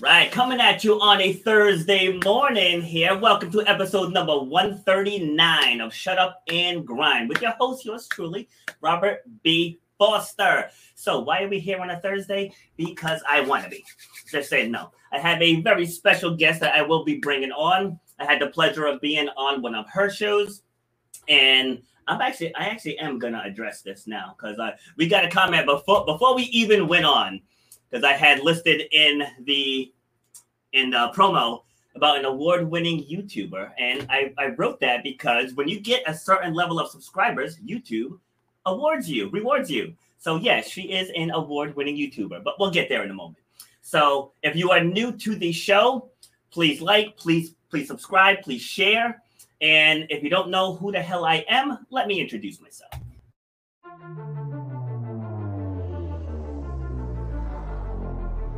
Right, coming at you on a Thursday morning here. Welcome to episode number 139 of Shut Up and Grind with your host, yours truly, Robert B. Foster. So, why are we here on a Thursday? Because I want to be. Just saying no. I have a very special guest that I will be bringing on. I had the pleasure of being on one of her shows, and I'm actually, I actually am gonna address this now because uh, we got a comment before before we even went on because I had listed in the in the promo about an award-winning YouTuber, and I, I wrote that because when you get a certain level of subscribers, YouTube awards you, rewards you. So yes, she is an award-winning YouTuber, but we'll get there in a moment. So if you are new to the show, please like, please please subscribe, please share, and if you don't know who the hell I am, let me introduce myself.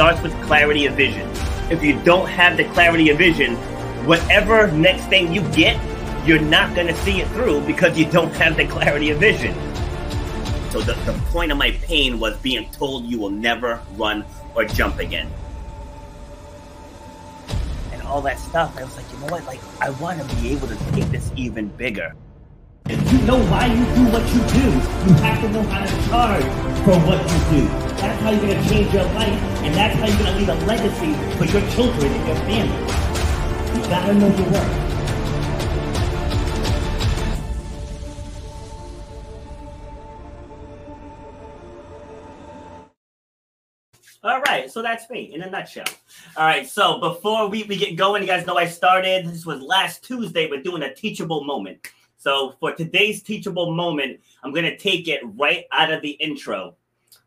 Starts with clarity of vision. If you don't have the clarity of vision, whatever next thing you get, you're not going to see it through because you don't have the clarity of vision. So the, the point of my pain was being told you will never run or jump again. And all that stuff, I was like, you know what? Like, I want to be able to take this even bigger. If you know why you do what you do, you have to know how to charge for what you do. That's how you're going to change your life, and that's how you're going to leave a legacy for your children and your family. You got to know your worth. All right, so that's me in a nutshell. All right, so before we, we get going, you guys know I started, this was last Tuesday, we're doing a teachable moment. So for today's teachable moment, I'm going to take it right out of the intro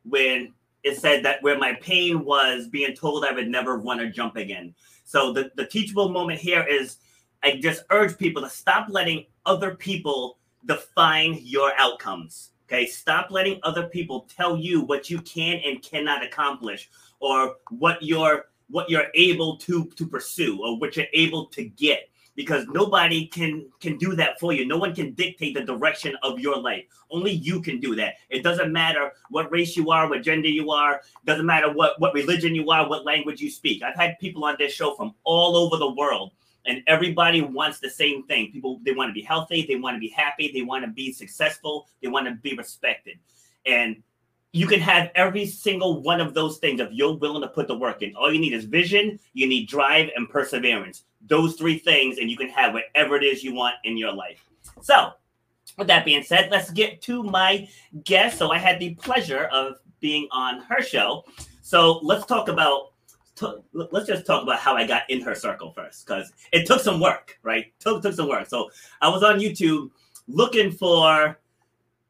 when it said that where my pain was being told I would never run or jump again. So the, the teachable moment here is I just urge people to stop letting other people define your outcomes. Okay, stop letting other people tell you what you can and cannot accomplish or what you're what you're able to to pursue or what you're able to get because nobody can can do that for you. No one can dictate the direction of your life. Only you can do that. It doesn't matter what race you are, what gender you are, doesn't matter what what religion you are, what language you speak. I've had people on this show from all over the world and everybody wants the same thing. People they want to be healthy, they want to be happy, they want to be successful, they want to be respected. And you can have every single one of those things if you're willing to put the work in. All you need is vision, you need drive, and perseverance. Those three things, and you can have whatever it is you want in your life. So, with that being said, let's get to my guest. So, I had the pleasure of being on her show. So, let's talk about. let's just talk about how I got in her circle first, because it took some work, right? Took took some work. So I was on YouTube looking for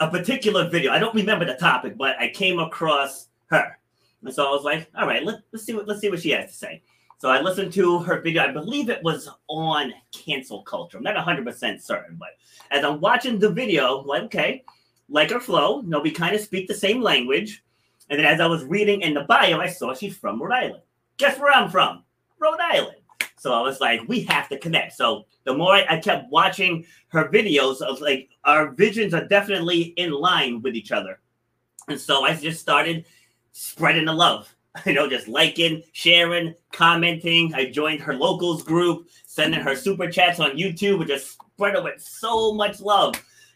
a particular video. I don't remember the topic, but I came across her. And so I was like, all right, let, let's see what let's see what she has to say. So I listened to her video. I believe it was on cancel culture. I'm not 100% certain, but as I'm watching the video, I'm like, okay, like her flow, you know, we kind of speak the same language. And then as I was reading in the bio, I saw she's from Rhode Island. Guess where I'm from? Rhode Island. So I was like, we have to connect. So the more I, kept watching her videos, I was like, our visions are definitely in line with each other. And so I just started spreading the love. You know, just liking, sharing, commenting. I joined her locals group, sending her super chats on YouTube, and just spread it with so much love.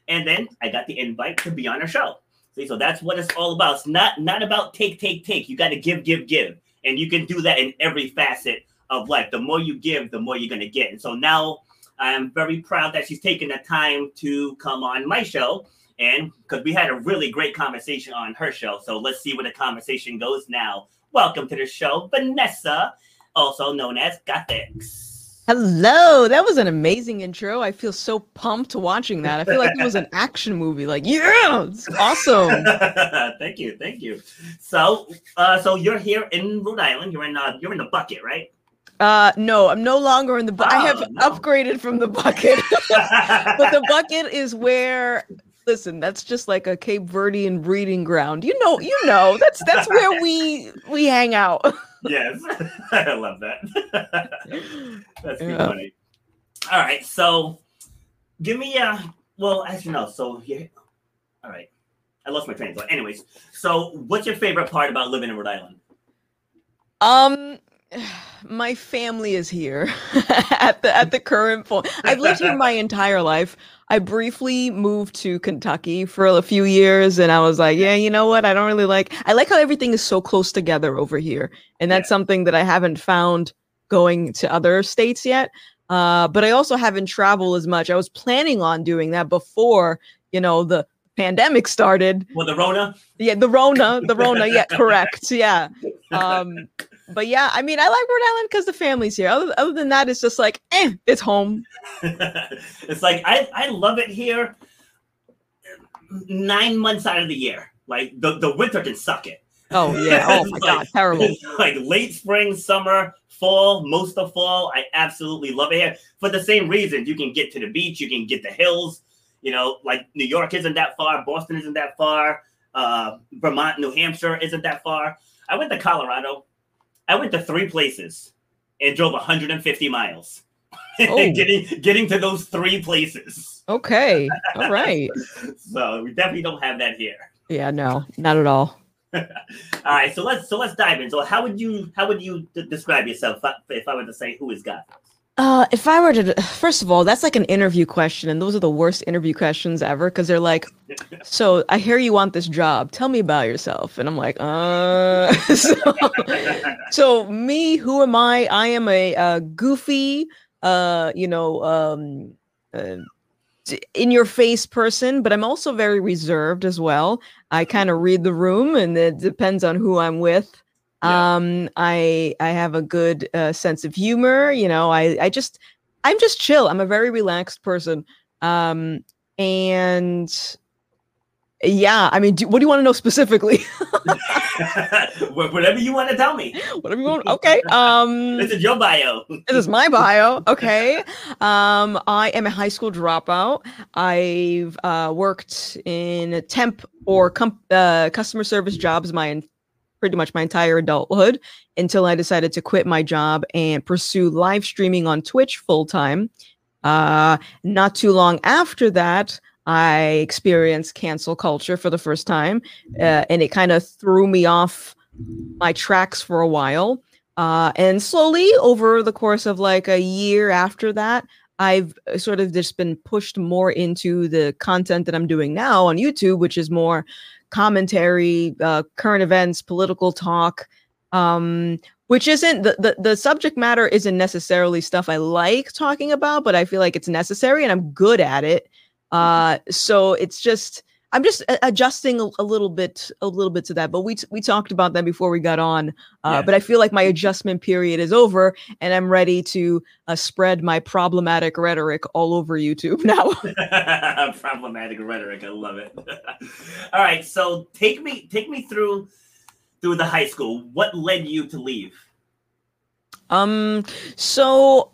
And then I got the invite to be on her show. See, so that's what it's all about. It's not not about take, take, take. You got to give, give, give, and you can do that in every facet of life. The more you give, the more you're gonna get. And so now I'm very proud that she's taken the time to come on my show and because we had a really great conversation on her show. So let's see where the conversation goes now. Welcome to the show, Vanessa, also known as Gothix. Hello, that was an amazing intro. I feel so pumped watching that. I feel like it was an action movie. Like, yeah, it's awesome. thank you, thank you. So, uh, so you're here in Rhode Island. You're in, uh, you're in the bucket, right? Uh, no, I'm no longer in the. Bu- oh, I have no. upgraded from the bucket, but the bucket is where listen, that's just like a Cape Verdean breeding ground. You know, you know, that's that's where we we hang out. yes, I love that. that's yeah. funny. All right, so give me a well, actually no. So here, all right, I lost my train of thought. Anyways, so what's your favorite part about living in Rhode Island? Um, my family is here at the at the current point. I've lived here my entire life. I briefly moved to Kentucky for a few years and I was like, yeah, you know what? I don't really like I like how everything is so close together over here. And that's yeah. something that I haven't found going to other states yet. Uh, but I also haven't traveled as much. I was planning on doing that before, you know, the pandemic started. Well, the Rona? Yeah, the Rona, the Rona, yeah, correct. Yeah. Um, but yeah, I mean, I like Rhode Island because the family's here. Other, other than that, it's just like, eh, it's home. it's like I, I love it here. Nine months out of the year, like the, the winter can suck it. Oh yeah! Oh my like, god, terrible. Like late spring, summer, fall, most of fall. I absolutely love it here for the same reason, You can get to the beach, you can get the hills. You know, like New York isn't that far, Boston isn't that far, uh, Vermont, New Hampshire isn't that far. I went to Colorado I went to three places and drove 150 miles. Oh. getting getting to those three places. Okay. All right. so we definitely don't have that here. Yeah, no, not at all. all right, so let's so let's dive in. So how would you how would you d- describe yourself if I were to say who is God? Uh, if I were to, first of all, that's like an interview question, and those are the worst interview questions ever because they're like, "So I hear you want this job. Tell me about yourself." And I'm like, "Uh." so, so, me, who am I? I am a, a goofy, uh, you know, um, uh, in your face person, but I'm also very reserved as well. I kind of read the room, and it depends on who I'm with. Yeah. Um, I I have a good uh, sense of humor. You know, I I just I'm just chill. I'm a very relaxed person. Um, and yeah, I mean, do, what do you want to know specifically? Whatever you want to tell me. Whatever you want. Okay. Um, this is your bio. this is my bio. Okay. Um, I am a high school dropout. I've uh, worked in temp or com- uh, customer service jobs my pretty much my entire adulthood until I decided to quit my job and pursue live streaming on Twitch full time. Uh, not too long after that, I experienced cancel culture for the first time, uh, and it kind of threw me off my tracks for a while. Uh, and slowly, over the course of like a year after that, I've uh, sort of just been pushed more into the content that I'm doing now on YouTube, which is more commentary, uh, current events, political talk, um, which isn't the, the the subject matter isn't necessarily stuff I like talking about, but I feel like it's necessary and I'm good at it. Uh, so it's just I'm just adjusting a, a, little bit, a little bit to that. But we t- we talked about that before we got on. Uh, yeah. But I feel like my adjustment period is over, and I'm ready to uh, spread my problematic rhetoric all over YouTube now. problematic rhetoric, I love it. all right, so take me take me through through the high school. What led you to leave? Um. So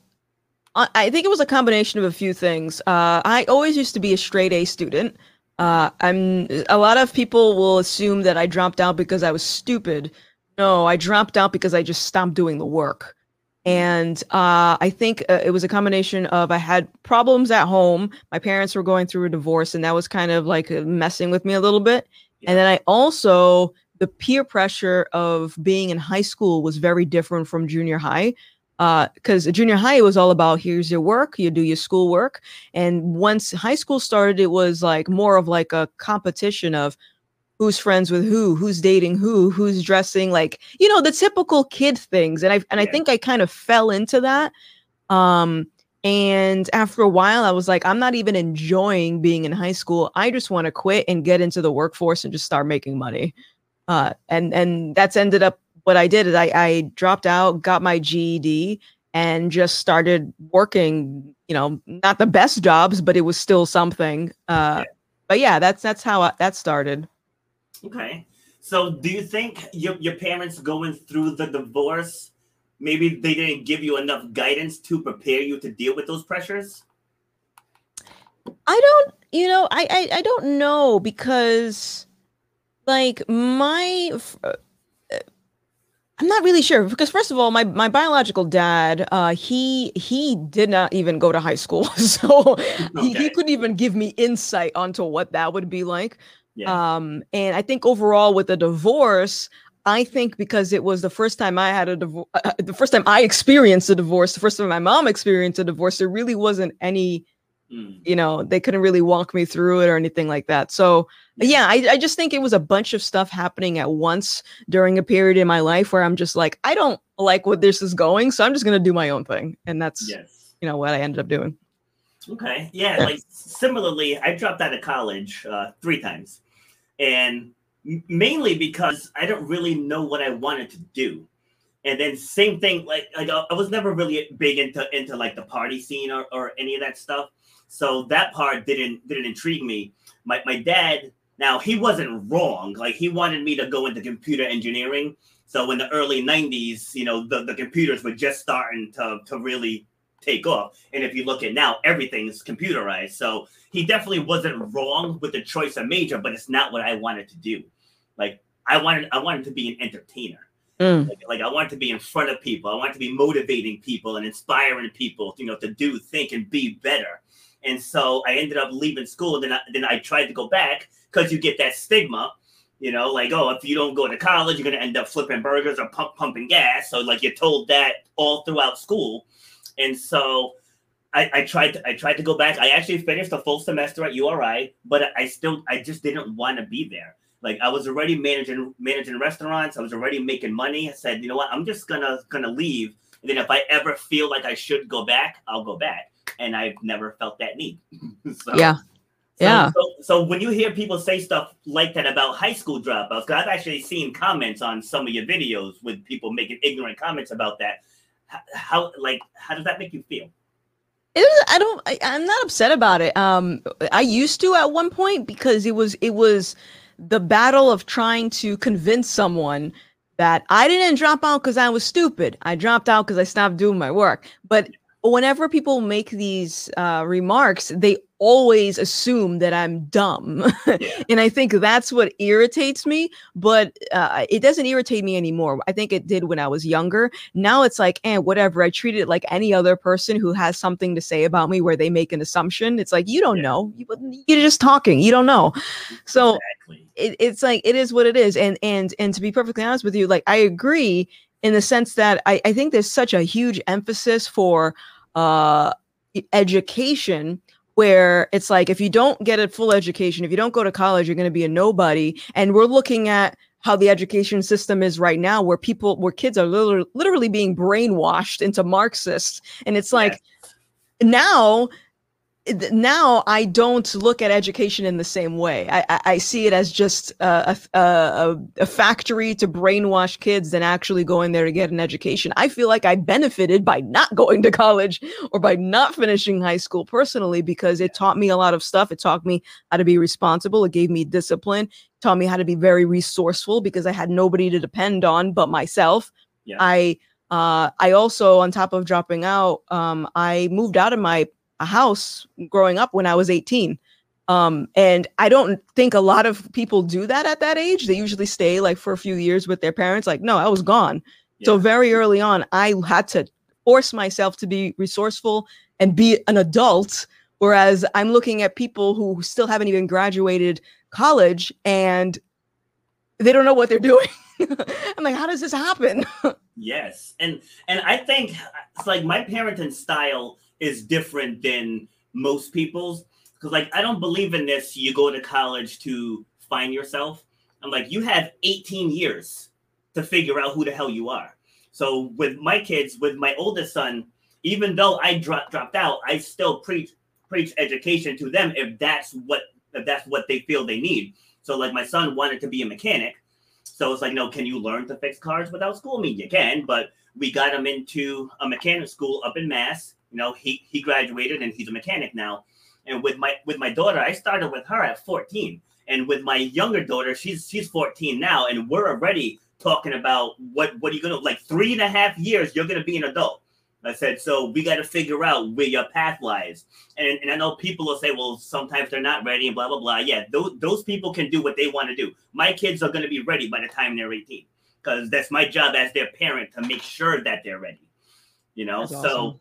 I think it was a combination of a few things. Uh, I always used to be a straight A student. Uh, I'm a lot of people will assume that I dropped out because I was stupid. No, I dropped out because I just stopped doing the work. And uh, I think uh, it was a combination of I had problems at home. My parents were going through a divorce, and that was kind of like uh, messing with me a little bit. Yeah. And then I also, the peer pressure of being in high school was very different from junior high. Because junior high was all about here's your work, you do your schoolwork. And once high school started, it was like more of like a competition of who's friends with who, who's dating who, who's dressing like, you know, the typical kid things. And I and I think I kind of fell into that. Um, and after a while, I was like, I'm not even enjoying being in high school. I just want to quit and get into the workforce and just start making money. Uh, and and that's ended up what I did is I, I dropped out, got my GED, and just started working. You know, not the best jobs, but it was still something. Uh. But yeah, that's that's how I, that started. Okay. So do you think your, your parents going through the divorce, maybe they didn't give you enough guidance to prepare you to deal with those pressures? I don't, you know, I, I I don't know because like my I'm not really sure because first of all, my my biological dad, uh he he did not even go to high school. So he, he couldn't even give me insight onto what that would be like. Yeah. Um and I think overall with the divorce, I think because it was the first time I had a divorce, uh, the first time I experienced a divorce, the first time my mom experienced a divorce, there really wasn't any Mm. you know they couldn't really walk me through it or anything like that so yeah I, I just think it was a bunch of stuff happening at once during a period in my life where i'm just like i don't like what this is going so i'm just going to do my own thing and that's Yes. you know what i ended up doing Okay. Yeah. Like similarly, I dropped out of college uh, three times, and m- mainly because I don't really know what I wanted to do. And then same thing, like like I I was never really big into into like the party scene or, or any of that stuff. So that part didn't didn't intrigue me. My my dad now he wasn't wrong. Like he wanted me to go into computer engineering. So in the early '90s, you know, the, the computers were just starting to to really take off. And if you look at now, everything's computerized. So he definitely wasn't wrong with the choice of major, but it's not what I wanted to do. Like I wanted, I wanted to be an entertainer. Mm. Like, like I wanted to be in front of people. I wanted to be motivating people and inspiring people, you know, to do, think, and be better. And so I ended up leaving school. And then I, then I tried to go back because you get that stigma, you know, like oh, if you don't go to college, you're gonna end up flipping burgers or pump, pumping gas. So like you're told that all throughout school. And so I, I tried to I tried to go back. I actually finished a full semester at URI, but I still I just didn't want to be there. Like I was already managing managing restaurants. I was already making money. I said, you know what, I'm just gonna gonna leave. And then if I ever feel like I should go back, I'll go back. And I've never felt that need. so, yeah so- Yeah. So, so when you hear people say stuff like that about high school dropouts, because I've actually seen comments on some of your videos with people making ignorant comments about that. How like how does that make you feel? Is, I don't. I, I'm not upset about it. Um, I used to at one point because it was it was the battle of trying to convince someone that I didn't drop out because I was stupid. I dropped out because I stopped doing my work. But whenever people make these uh, remarks, they always assume that I'm dumb, Yeah. and I think that's what irritates me. But uh, it doesn't irritate me anymore. I think it did when I was younger. Now it's like, eh, whatever. I treat it like any other person who has something to say about me where they make an assumption. It's like, you don't Yeah. know. You, you're just talking. You don't know. So Exactly. it, it's like, it is what it is. And, and, and to be perfectly honest with you, like, I agree in the sense that I, I think there's such a huge emphasis for uh, education where it's like if you don't get a full education if you don't go to college you're going to be a nobody. And we're looking at how the education system is right now where people where kids are literally, literally being brainwashed into marxists. And it's like now th- now I don't look at education in the same way. I, I, see it as just a, a, a, a factory to brainwash kids than actually going there to get an education. I feel like I benefited by not going to college or by not finishing high school personally because it taught me a lot of stuff. It taught me how to be responsible. It gave me discipline, taught me how to be very resourceful because I had nobody to depend on but myself. Yeah. I uh, I also, on top of dropping out, um, I moved out of my house growing up when I was 18. Um, and I don't think a lot of people do that at that age. They usually stay like for a few years with their parents. Like, no, I was gone. So very early on, I had to force myself to be resourceful and be an adult. Whereas I'm looking at people who still haven't even graduated college and they don't know what they're doing. I'm like, how does this happen? yes. And and I think it's like my parenting style is different than most people's. Because like I don't believe in this, you go to college to find yourself. I'm like, you have 18 years to figure out who the hell you are. So with my kids, with my oldest son, even though I dropped dropped out, I still preach preach education to them if that's what if that's what they feel they need. So like my son wanted to be a mechanic. So it's like, no, can you learn to fix cars without school? I mean, you can, but we got him into a mechanic school up in Mass. You know, he he graduated and he's a mechanic now. And with my with my daughter, I started with her at 14. And with my younger daughter, she's she's 14 now, and we're already talking about what what are you gonna like three and a half years you're gonna be an adult. I said, so we got to figure out where your path lies. And, and I know people will say, well, sometimes they're not ready and blah, blah, blah. Yeah, those, those people can do what they want to do. My kids are going to be ready by the time they're 18 because that's my job as their parent to make sure that they're ready. You know, that's so, awesome.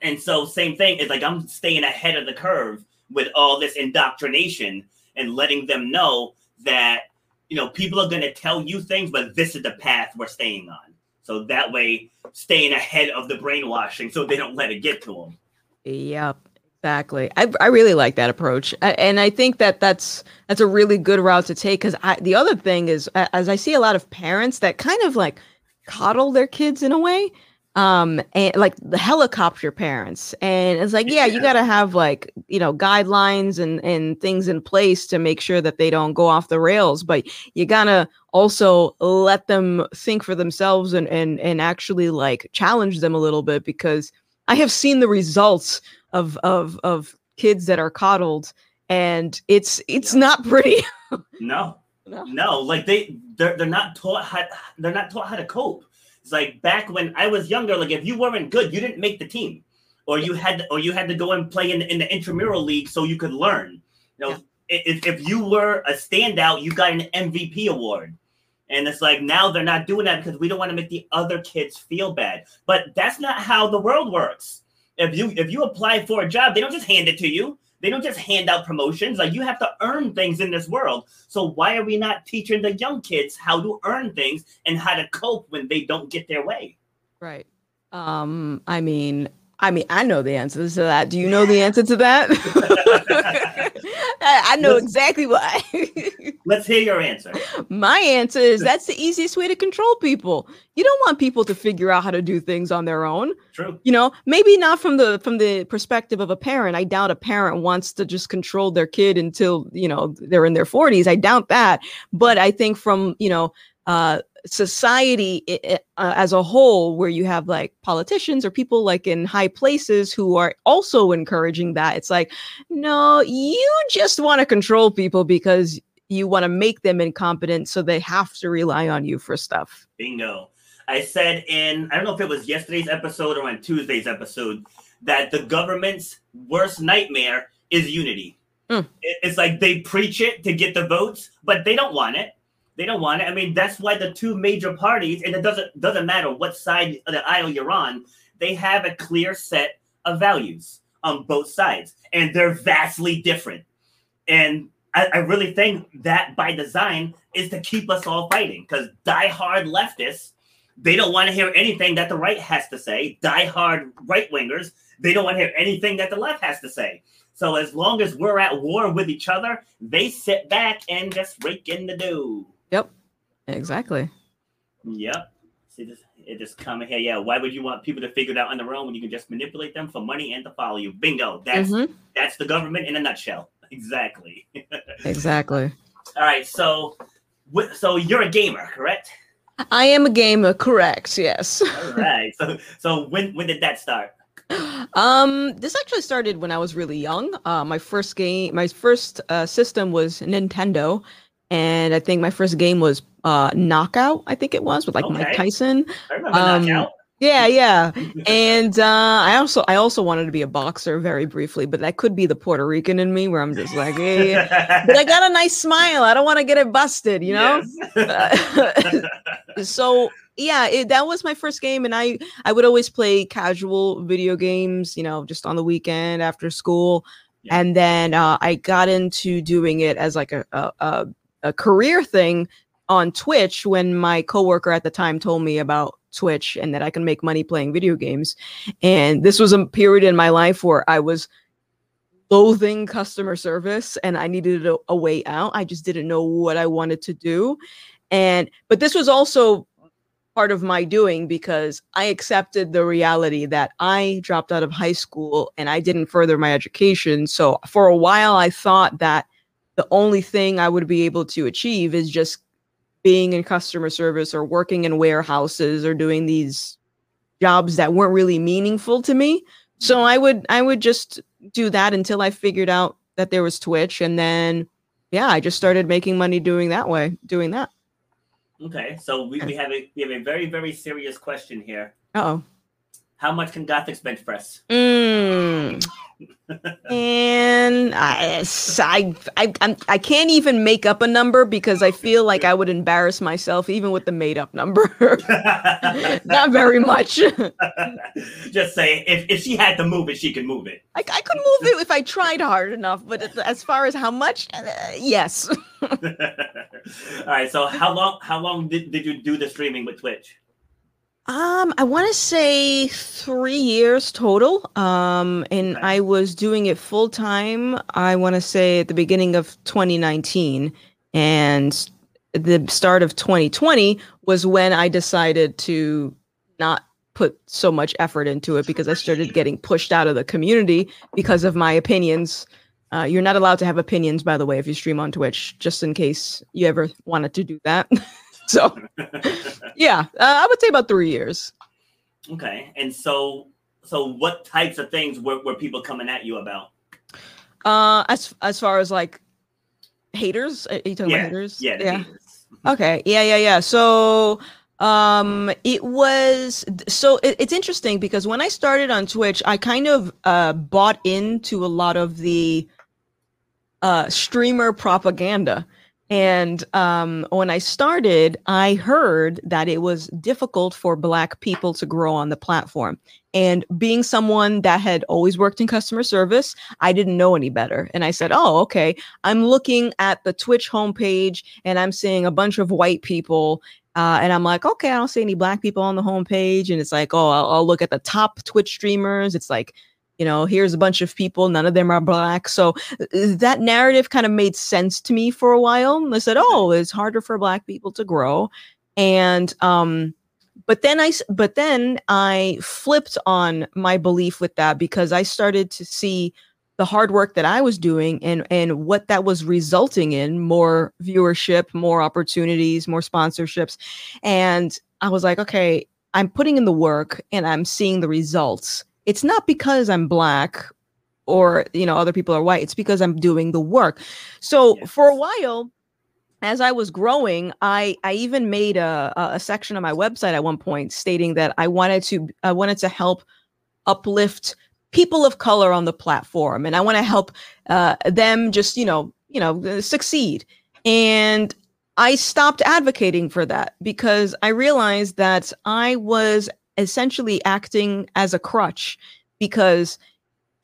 and so same thing is like I'm staying ahead of the curve with all this indoctrination and letting them know that, you know, people are going to tell you things, but this is the path we're staying on. So that way, staying ahead of the brainwashing so they don't let it get to them. Yep. Exactly. I, I really like that approach, and I think that that's that's a really good route to take. Because the other thing is, as I see a lot of parents that kind of like coddle their kids in a way, um and like the helicopter parents and it's like yeah you got to have like you know guidelines and and things in place to make sure that they don't go off the rails but you gotta also let them think for themselves and and and actually like challenge them a little bit because i have seen the results of of of kids that are coddled and it's it's not pretty no no no like they they're, they're not taught how they're not taught how to cope it's like back when I was younger, like if you weren't good, you didn't make the team, or you had or you had to go and play in, in the intramural league so you could learn. You know, yeah. if, if you were a standout, you got an MVP award. And it's like now they're not doing that because we don't want to make the other kids feel bad. But that's not how the world works. If you if you apply for a job, they don't just hand it to you. They don't just hand out promotions. Like you have to earn things in this world. So why are we not teaching the young kids how to earn things and how to cope when they don't get their way? Right. Um, I mean, I mean, I know the answer to that. Do you know the answer to that? I know let's, exactly why. let's hear your answer. My answer is that's the easiest way to control people. You don't want people to figure out how to do things on their own. True. You know, maybe not from the from the perspective of a parent. I doubt a parent wants to just control their kid until, you know, they're in their 40s. I doubt that. But I think from, you know, uh society uh, as a whole where you have like politicians or people like in high places who are also encouraging that it's like no you just want to control people because you want to make them incompetent so they have to rely on you for stuff. Bingo. I said in i don't know if it was yesterday's episode or on tuesday's episode that the government's worst nightmare is unity. Mm. it's like they preach it to get the votes but they don't want it they don't want it. I mean, that's why the two major parties, and it doesn't doesn't matter what side of the aisle you're on, they have a clear set of values on both sides, and they're vastly different. And I, I really think that by design is to keep us all fighting, because diehard leftists, they don't want to hear anything that the right has to say. Diehard right wingers, they don't want to hear anything that the left has to say. So as long as we're at war with each other, they sit back and just rake in the dough. Yep. Exactly. Yep. See this it just come here. Yeah. Why would you want people to figure it out on their own when you can just manipulate them for money and to follow you? Bingo. That's mm-hmm. that's the government in a nutshell. Exactly. exactly. All right. So so you're a gamer, correct? I am a gamer, correct? Yes. All right. So so when when did that start? Um, this actually started when I was really young. Uh, my first game, my first uh, system was Nintendo, and I think my first game was uh, Knockout. I think it was with like okay. Mike Tyson. I remember um, Knockout. Yeah, yeah. and uh, I also I also wanted to be a boxer very briefly, but that could be the Puerto Rican in me where I'm just like, hey, but I got a nice smile. I don't want to get it busted, you know. Yes. so yeah, it, that was my first game, and I I would always play casual video games, you know, just on the weekend after school, yeah. and then uh, I got into doing it as like a, a, a a career thing on Twitch when my coworker at the time told me about Twitch and that I can make money playing video games. And this was a period in my life where I was loathing customer service and I needed a, a, way out. I just didn't know what I wanted to do. And but this was also part of my doing because I accepted the reality that I dropped out of high school and I didn't further my education. So for a while I thought that the only thing I would be able to achieve is just being in customer service or working in warehouses or doing these jobs that weren't really meaningful to me. So I would I would just do that until I figured out that there was Twitch and then yeah, I just started making money doing that way, doing that. Okay. So we, we have a we have a very, very serious question here. oh. How much can Gothix bench press? Mm. And I, I, I, I'm, can't even make up a number because I feel like I would embarrass myself even with the made up number. Not very much. Just say if, if she had to move it, she could move it. I, I could move it if I tried hard enough, but as far as how much, uh, yes. All right. So how long how long did, did you do the streaming with Twitch? Um, I want to say three years total. Um, and. I was doing it full time. I want to say at the beginning of 2019, and the start of 2020 was when I decided to not put so much effort into it because I started getting pushed out of the community because of my opinions. Uh, you're not allowed to have opinions, by the way, if you stream on Twitch, just in case you ever wanted to do that. so yeah uh, i would say about three years. Okay and so so what types of things were, were people coming at you about? Uh as as far as like haters? Are you talking yeah. about haters? Yeah yeah. haters. okay yeah yeah yeah. So um it was so it, it's interesting because when i started on twitch i kind of uh bought into a lot of the uh streamer propaganda and um, when I started, I heard that it was difficult for Black people to grow on the platform. And being someone that had always worked in customer service, I didn't know any better. And I said, Oh, okay. I'm looking at the Twitch homepage and I'm seeing a bunch of white people. Uh, and I'm like, okay, I don't see any black people on the homepage. And it's like, oh, I'll, I'll look at the top Twitch streamers. It's like you know here's a bunch of people none of them are black. So uh, that narrative kind of made sense to me for a while. I said oh it's harder for black people to grow. And um but then i but then i flipped on my belief with that because i started to see the hard work that i was doing and and what that was resulting in more viewership more opportunities more sponsorships. And i was like okay i'm putting in the work and i'm seeing the results it's not because I'm black or you know other people are white. It's because i'm doing the work. So yes. for a while as i was growing i i even made a a section on my website at one point stating that i wanted to i wanted to help uplift people of color on the platform and i want to help uh, them just you know you know succeed. And i stopped advocating for that because i realized that i was essentially acting as a crutch because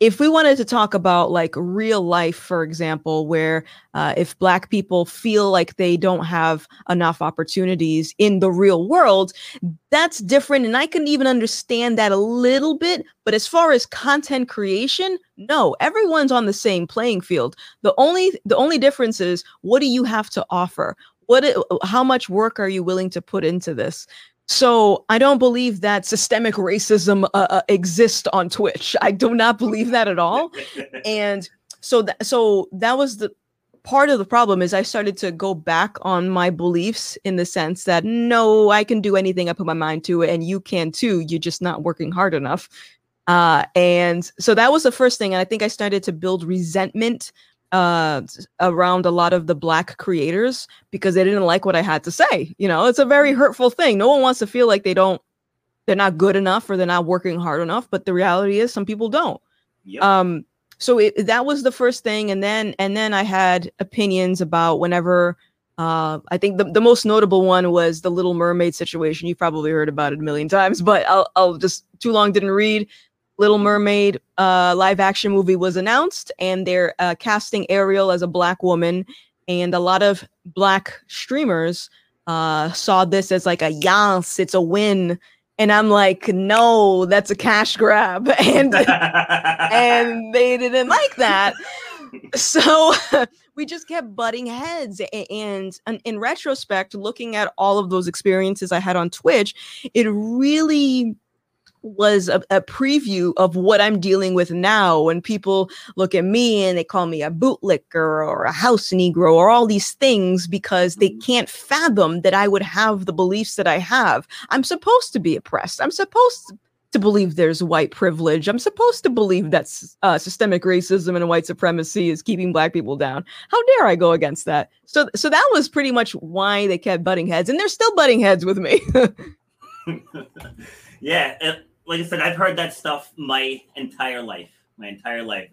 if we wanted to talk about like real life for example where uh, if black people feel like they don't have enough opportunities in the real world that's different. And i can even understand that a little bit. But as far as content creation no everyone's on the same playing field. The only the only difference is what do you have to offer? What how much work are you willing to put into this so I don't believe that systemic racism uh, uh, exists on Twitch. I do not believe that at all. and so that so that was the part of the problem is I started to go back on my beliefs in the sense that no, I can do anything I put my mind to, and you can too. You're just not working hard enough. Uh, and so that was the first thing. And I think I started to build resentment uh around a lot of the black creators because they didn't like what I had to say. You know, it's a very hurtful thing. No one wants to feel like they don't they're not good enough or they're not working hard enough, but the reality is some people don't. Yep. Um so it, that was the first thing and then and then I had opinions about whenever Uh, I think the, the most notable one was the Little Mermaid situation. You've probably heard about it a million times, but I'll, I'll just too long didn't read. Little Mermaid uh, live action movie was announced, and they're uh, casting Ariel as a black woman. And a lot of black streamers uh, saw this as like a yes, it's a win. And I'm like, no, that's a cash grab, and and they didn't like that. So we just kept butting heads. And, and in retrospect, looking at all of those experiences I had on Twitch, it really was a, a, preview of what I'm dealing with now when people look at me and they call me a bootlicker or a house negro or all these things because they mm-hmm. can't fathom that I would have the beliefs that I have. I'm supposed to be oppressed. I'm supposed to believe there's white privilege. I'm supposed to believe that uh, systemic racism and white supremacy is keeping black people down. How dare I go against that? So, so that was pretty much why they kept butting heads, and they're still butting heads with me. yeah, like I said, I've heard that stuff my entire life. My entire life.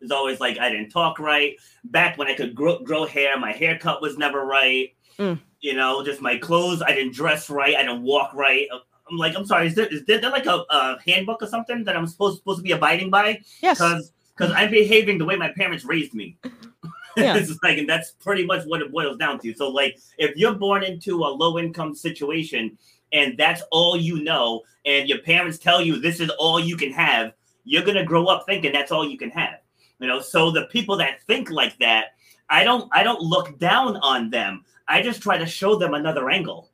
It's always like I didn't talk right. Back when I could grow, grow hair, my haircut was never right. Mm. You know, just my clothes. I didn't dress right. I didn't walk right. I'm like, I'm sorry. Is there, is there, there like a, a, handbook or something that I'm supposed supposed to be abiding by? Yes. Because because I'm behaving the way my parents raised me. Yeah. it's like, and that's pretty much what it boils down to. So, like, if you're born into a low income situation and that's all you know, and your parents tell you this is all you can have, you're gonna grow up thinking that's all you can have. You know, so the people that think like that, I don't I don't look down on them. I just try to show them another angle.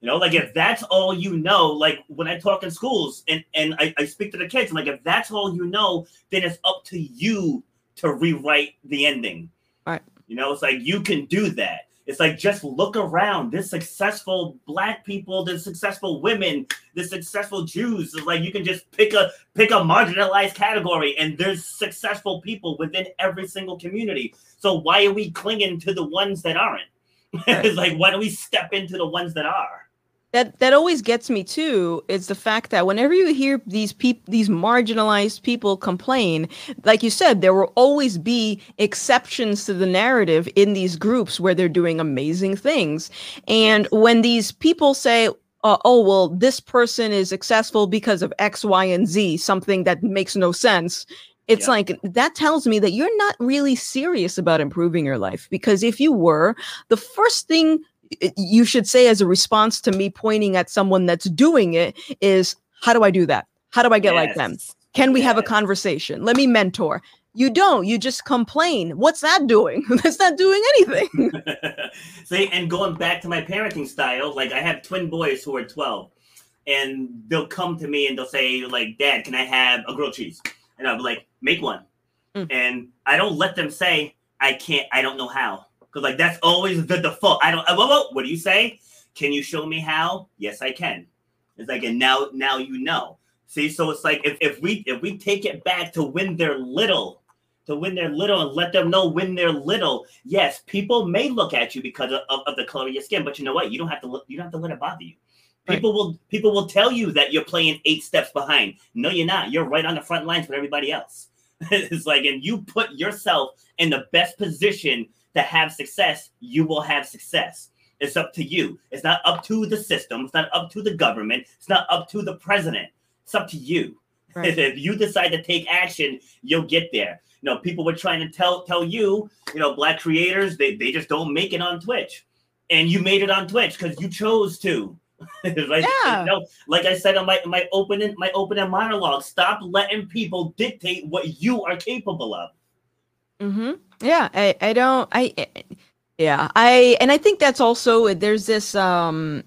You know, like if that's all you know, like when I talk in schools and, and I, I speak to the kids, I'm like, if that's all you know, then it's up to you to rewrite the ending. Right. You know, it's like you can do that. It's like just look around. This successful black people, the successful women, the successful Jews. It's like you can just pick a pick a marginalized category, and there's successful people within every single community. So why are we clinging to the ones that aren't? It's like why don't we step into the ones that are? That that always gets me too is the fact that whenever you hear these people these marginalized people complain like you said there will always be exceptions to the narrative in these groups where they're doing amazing things. And when these people say uh, oh well this person is successful because of x y and z something that makes no sense it's yeah. like that tells me that you're not really serious about improving your life. Because if you were the first thing you should say as a response to me pointing at someone that's doing it is how do I do that? How do I get yes. like them? Can we yes. have a conversation? Let me mentor. You don't. You just complain. What's that doing? That's not doing anything. See, and going back to my parenting style, like I have twin boys who are 12, and they'll come to me and they'll say, like, Dad, can I have a grilled cheese? And I'll be like, make one. Mm. And I don't let them say, I can't, I don't know how because like that's always the default. I don't. Whoa, whoa, what do you say? Can you show me how? Yes, I can. It's like, and now, now you know. See, so it's like if, if we if we take it back to when they're little, to when they're little and let them know when they're little. Yes, people may look at you because of, of, of the color of your skin, but you know what? You don't have to look. You don't have to let it bother you. People right. will people will tell you that you're playing eight steps behind. No, you're not. You're right on the front lines with everybody else. it's like, and you put yourself in the best position to have success, you will have success. It's up to you. It's not up to the system. It's not up to the government. It's not up to the president. It's up to you. Right. If you decide to take action, you'll get there. You know, people were trying to tell tell you, you know, black creators, they, they just don't make it on Twitch. And you made it on Twitch because you chose to. right? Yeah. You know, like I said on my my opening my opening monologue, stop letting people dictate what you are capable of. Mm-hmm. Yeah, I, I don't, I, yeah, I, and I think that's also, there's this, um,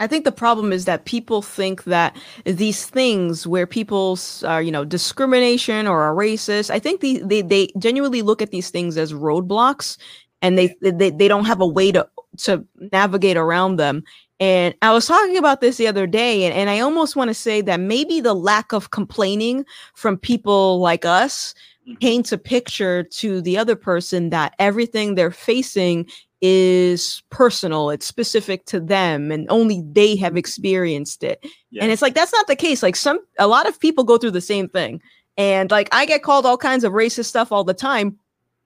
I think the problem is that people think that these things where people are, you know, discrimination or are racist, I think the, they, they genuinely look at these things as roadblocks and they, they, they don't have a way to, to navigate around them. And I was talking about this the other day, and, and I almost want to say that maybe the lack of complaining from people like us. Paints a picture to the other person that everything they're facing is personal it's specific to them and only they have mm-hmm. experienced it yes. and it's like that's not the case like some a lot of people go through the same thing and like i get called all kinds of racist stuff all the time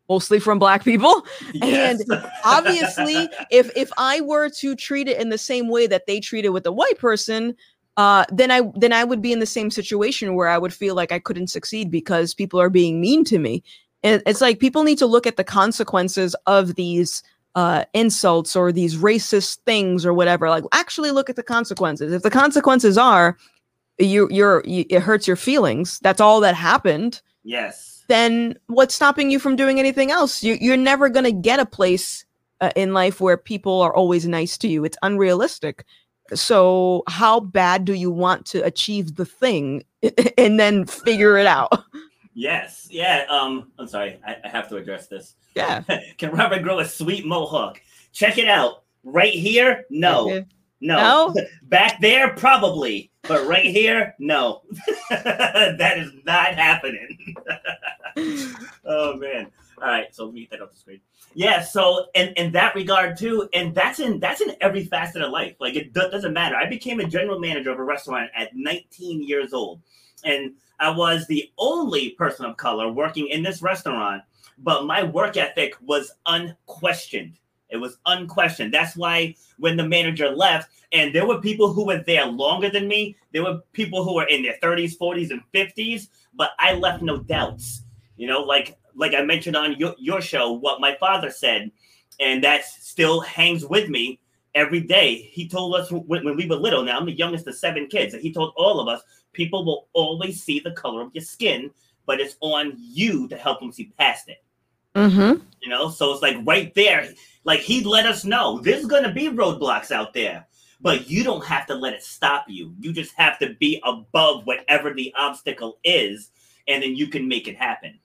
mostly from black people. Yes. obviously if if i were to treat it in the same way that they treat it with a white person uh then i then i would be in the same situation where i would feel like i couldn't succeed because people are being mean to me and it's like people need to look at the consequences of these uh insults or these racist things or whatever like actually look at the consequences if the consequences are you you're you, it hurts your feelings that's all that happened yes. then what's stopping you from doing anything else? You, you're never going to get a place uh, in life where people are always nice to you. It's unrealistic. So, how bad do you want to achieve the thing and then figure it out? Yes. Yeah. Um, I'm sorry. I, I have to address this. Yeah. Can Robert grow a sweet mohawk? Check it out. Right here, no. Okay. No. No? Back there, probably. But right here, no. that is not happening. oh man. All right, so let me get that off the screen. Yeah, so in, in that regard too, and that's in that's in every facet of life. Like it do- doesn't matter. I became a general manager of a restaurant at 19 years old, and I was the only person of color working in this restaurant. But my work ethic was unquestioned. It was unquestioned. That's why when the manager left, and there were people who were there longer than me, there were people who were in their 30s, 40s, and 50s, but I left no doubts. You know, like like I mentioned on your, your show, what my father said, and that still hangs with me every day. He told us when, when we were little, now I'm the youngest of seven kids, and he told all of us people will always see the color of your skin, but it's on you to help them see past it. Mm-hmm. You know, so it's like right there, like he let us know there's gonna be roadblocks out there, but you don't have to let it stop you. You just have to be above whatever the obstacle is, and then you can make it happen.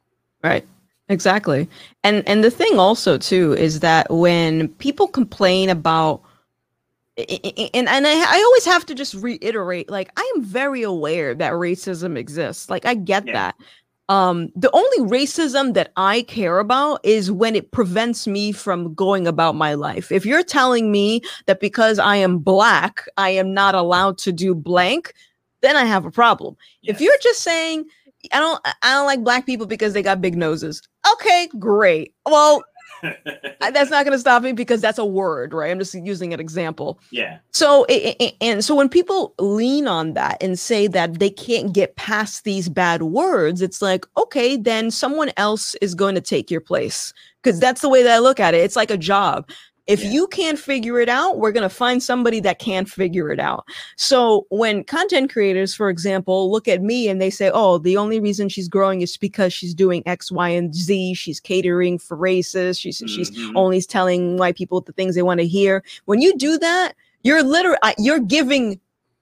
Right. Exactly. And and the thing also too is that when people complain about and and I, I always have to just reiterate like I am very aware that racism exists. Like I get Yeah. that. Um the only racism that I care about is when it prevents me from going about my life. If you're telling me that because I am black, I am not allowed to do blank, then I have a problem. If you're just saying I don't I don't like black people because they got big noses. Okay, great. Well, that's not going to stop me because that's a word, right? I'm just using an example. yeah, So and so when people lean on that and say that they can't get past these bad words, it's like, okay, then someone else is going to take your place. Cuz that's the way that I look at it. It's like a job. If Yeah. you can't figure it out, we're going to find somebody that can figure it out. So when content creators, for example, look at me and they say, "Oh, the only reason she's growing is because she's doing X, Y, and Z. She's catering for races. She's she's Mhm. only telling white people the things they want to hear." When you do that, you're literally you're giving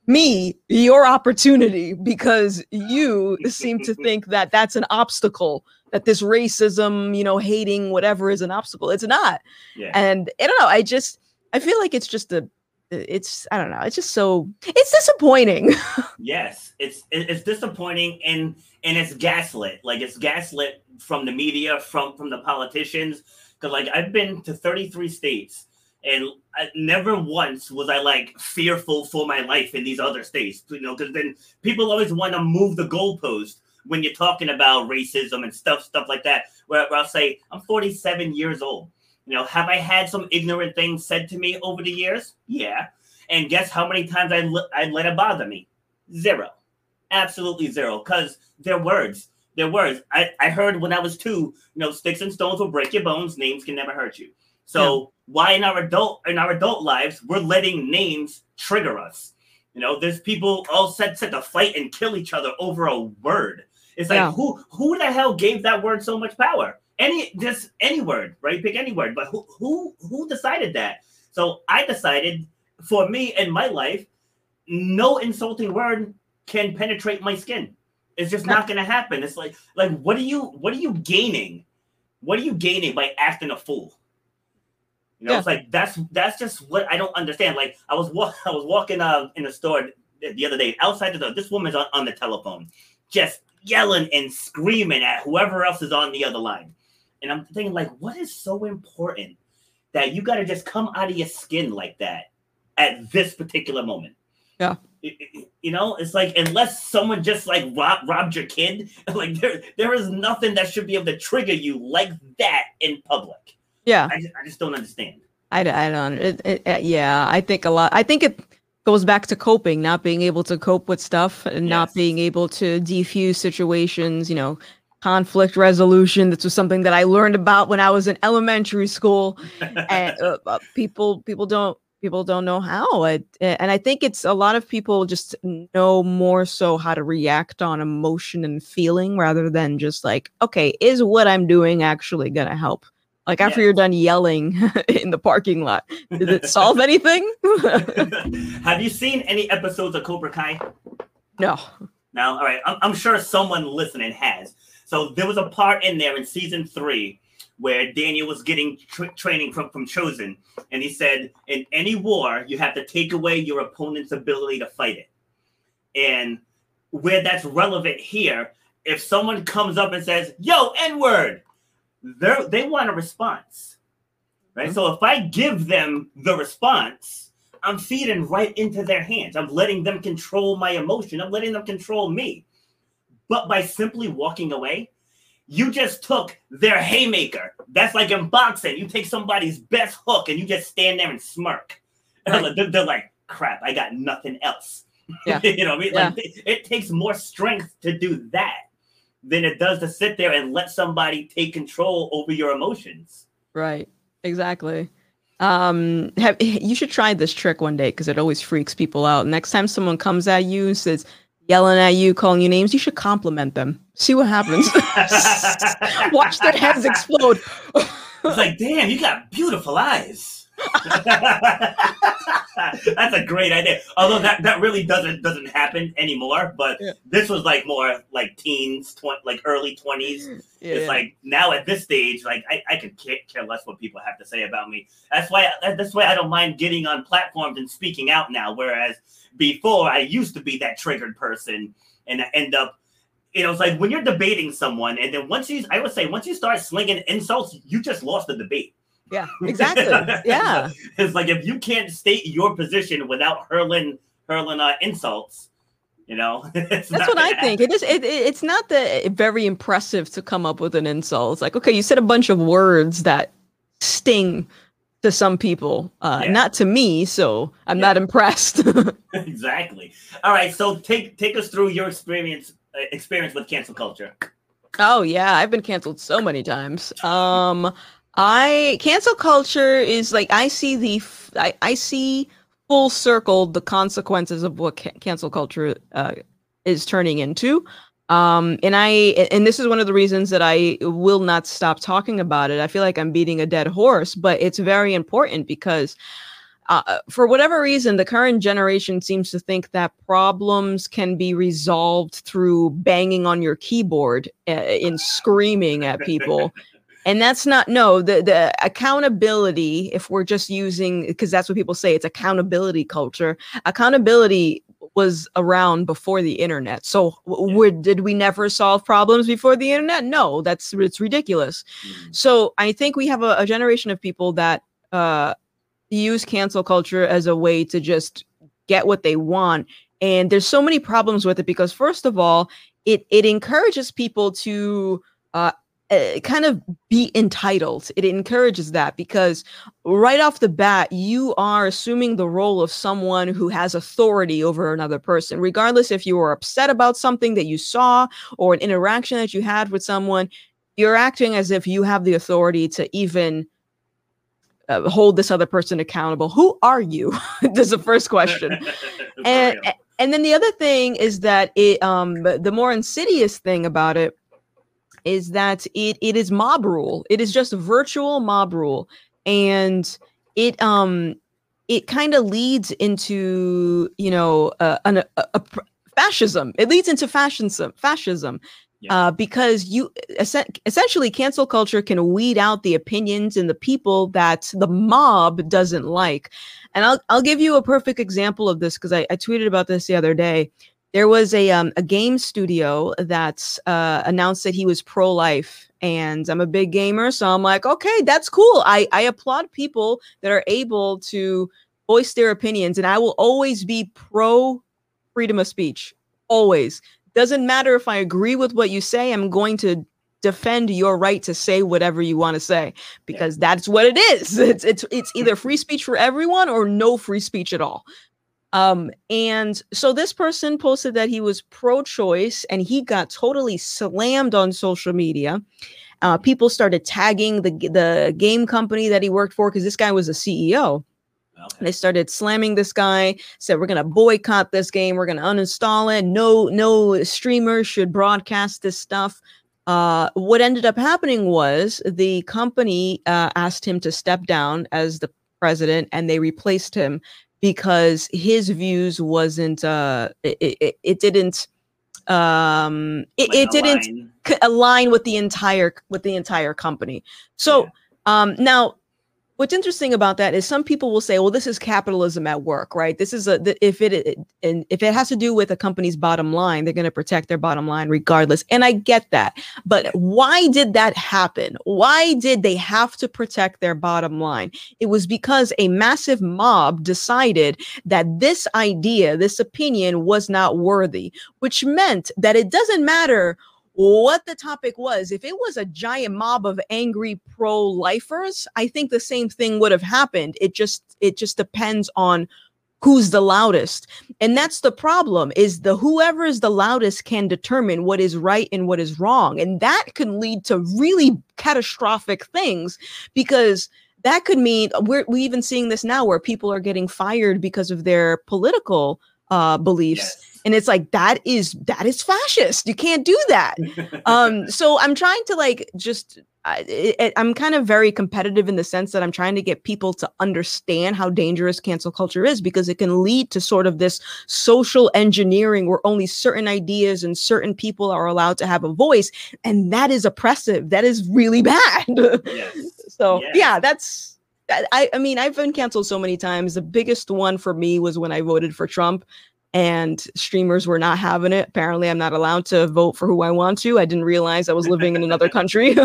me your opportunity because you seem to think that that's an obstacle that this racism you know hating whatever is an obstacle it's not yeah. and i don't know i just i feel like it's just a it's i don't know it's just so it's disappointing Yes, it's it's disappointing and and it's gaslit. Like it's gaslit from the media, from from the politicians. Because like I've been to 33 states, and I, never once was I like fearful for my life in these other states. You know, because then people always want to move the goalpost when you're talking about racism and stuff stuff like that. Where, where I'll say I'm 47 years old. You know, have I had some ignorant things said to me over the years? Yeah. And guess how many times I, I let it bother me? Zero. Absolutely zero. Because they're words. They're words. I, I heard when I was two, you know, sticks and stones will break your bones, names can never hurt you. So why in our adult in our adult lives we're letting names trigger us? You know, there's people all set set to fight and kill each other over a word. It's like Yeah. who who the hell gave that word so much power? Any just any word, right? Pick any word, but who who who decided that? So I decided for me in my life, no insulting word can penetrate my skin. It's just not going to happen. It's like like what are you what are you gaining? What are you gaining by acting a fool? You know, Yeah. it's like that's that's just what I don't understand. Like I was wa- I was walking uh, in the store the the other day outside the door. This woman's on, on the telephone, just yelling and screaming at whoever else is on the other line. And I'm thinking, like, what is so important that you got to just come out of your skin like that at this particular moment? Yeah. you know, it's like unless someone just like rob, robbed your kid, like there there is nothing that should be able to trigger you like that in public. Yeah, I just, I just don't understand. I, I don't. It, it, yeah, I think a lot. I think it goes back to coping, not being able to cope with stuff and yes. not being able to defuse situations. You know, conflict resolution. This was something that I learned about when I was in elementary school, and uh, uh, people people don't people don't know how it, and i think it's a lot of people just know more so how to react on emotion and feeling rather than just like okay is what i'm doing actually gonna help like after you're done yelling in the parking lot did it solve anything? Have you seen any episodes of cobra kai? No. No? All right. I'm, I'm sure someone listening has. So there was a part in there in season three where Daniel was getting tra- training from, from Chozen. And he said, in any war, you have to take away your opponent's ability to fight it. And where that's relevant here, if someone comes up and says, yo, N word, they want a response. Right. Mm-hmm. So if I give them the response, I'm feeding right into their hands. I'm letting them control my emotion. I'm letting them control me. But by simply walking away, you just took their haymaker. That's like in boxing. You take somebody's best hook and you just stand there and smirk. Right. They're, they're, like, crap, I got nothing else. Yeah. you know, what I mean? yeah. like, it, it takes more strength to do that than it does to sit there and let somebody take control over your emotions. Right. Exactly. Um, have, you should try this trick one day because it always freaks people out. Next time someone comes at you and says, yelling at you, calling you names, you should compliment them. See what happens. Watch their heads explode. it's like, damn, you got beautiful eyes. That's a great idea. Although that, that really doesn't doesn't happen anymore. But yeah. this was like more like teens, tw- like early twenties. Mm-hmm. Yeah. It's like now at this stage, like I, I could care, care less what people have to say about me. That's why that's why I don't mind getting on platforms and speaking out now. Whereas before, I used to be that triggered person, and I end up you know, it's like when you're debating someone, and then once you, I would say, once you start slinging insults, you just lost the debate. Yeah, exactly. Yeah. it's like if you can't state your position without hurling hurling uh, insults, you know. That's what I think. It is. It, it, it's not that very impressive to come up with an insult. It's like, okay, you said a bunch of words that sting to some people, uh, yeah. not to me. So I'm yeah. not impressed. exactly. All right. So take take us through your experience uh, experience with cancel culture. Oh yeah, I've been canceled so many times. Um, I cancel culture is like I see the I, I see full circle the consequences of what ca- cancel culture uh, is turning into. Um, and I and this is one of the reasons that I will not stop talking about it. I feel like I'm beating a dead horse, but it's very important because uh, for whatever reason, the current generation seems to think that problems can be resolved through banging on your keyboard uh, in screaming at people and that's not no the the accountability if we're just using because that's what people say it's accountability culture. Accountability was around before the internet. So w- did we never solve problems before the internet? No that's it's ridiculous. Mm-hmm. so i think we have a, a generation of people that uh use cancel culture as a way to just get what they want and there's so many problems with it because first of all it it encourages people to uh, uh, kind of be entitled. It encourages that because right off the bat, you are assuming the role of someone who has authority over another person, regardless if you were upset about something that you saw or an interaction that you had with someone. You're acting as if you have the authority to even uh, hold this other person accountable. Who are you? That's the first question. and and then the other thing is that it um the more insidious thing about it is that it it is mob rule. It is just virtual mob rule, and it um it kind of leads into you know uh, an, a, a, fascism. It leads into fascism. Fascism. Yeah. Uh, because you essentially cancel culture can weed out the opinions and the people that the mob doesn't like. And I'll I'll give you a perfect example of this because I, I tweeted about this the other day there was a um, a game studio that uh, announced that he was pro life, and I'm a big gamer, so I'm like, okay, that's cool. I I applaud people that are able to voice their opinions, and I will always be pro freedom of speech. Always. Doesn't matter if I agree with what you say, I'm going to defend your right to say whatever you want to say because yeah. that's what it is. It's it's it's either free speech for everyone or no free speech at all. Um, and so this person posted that he was pro-choice and he got totally slammed on social media. Uh, people started tagging the the game company that he worked for because this guy was a CEO. Okay. They started slamming this guy. Said we're gonna boycott this game. We're gonna uninstall it. No, no streamer should broadcast this stuff. Uh, what ended up happening was the company uh, asked him to step down as the president, and they replaced him because his views wasn't. Uh, it, it, it didn't. Um, it, it didn't align with the entire with the entire company. So yeah. um, now what's interesting about that is some people will say well this is capitalism at work right? This is a if it and if it has to do with a company's bottom line they're going to protect their bottom line regardless and i get that. But why did that happen? Why did they have to protect their bottom line? It was because a massive mob decided that this idea this opinion was not worthy which meant that it doesn't matter what the topic was. If it was a giant mob of angry pro-lifers, I think the same thing would have happened. It just it just depends on who's the loudest. And that's the problem is the whoever is the loudest can determine what is right and what is wrong. And that can lead to really catastrophic things because that could mean we're we're even seeing this now where people are getting fired because of their political uh, beliefs. Yes and it's like that is that is fascist you can't do that um so i'm trying to like just I, i'm kind of very competitive in the sense that i'm trying to get people to understand how dangerous cancel culture is because it can lead to sort of this social engineering where only certain ideas and certain people are allowed to have a voice and that is oppressive that is really bad yes. so yes. yeah that's I, I mean, I've been canceled so many times. The biggest one for me was when I voted for Trump and streamers were not having it. Apparently, I'm not allowed to vote for who I want to. I didn't realize I was living in another country.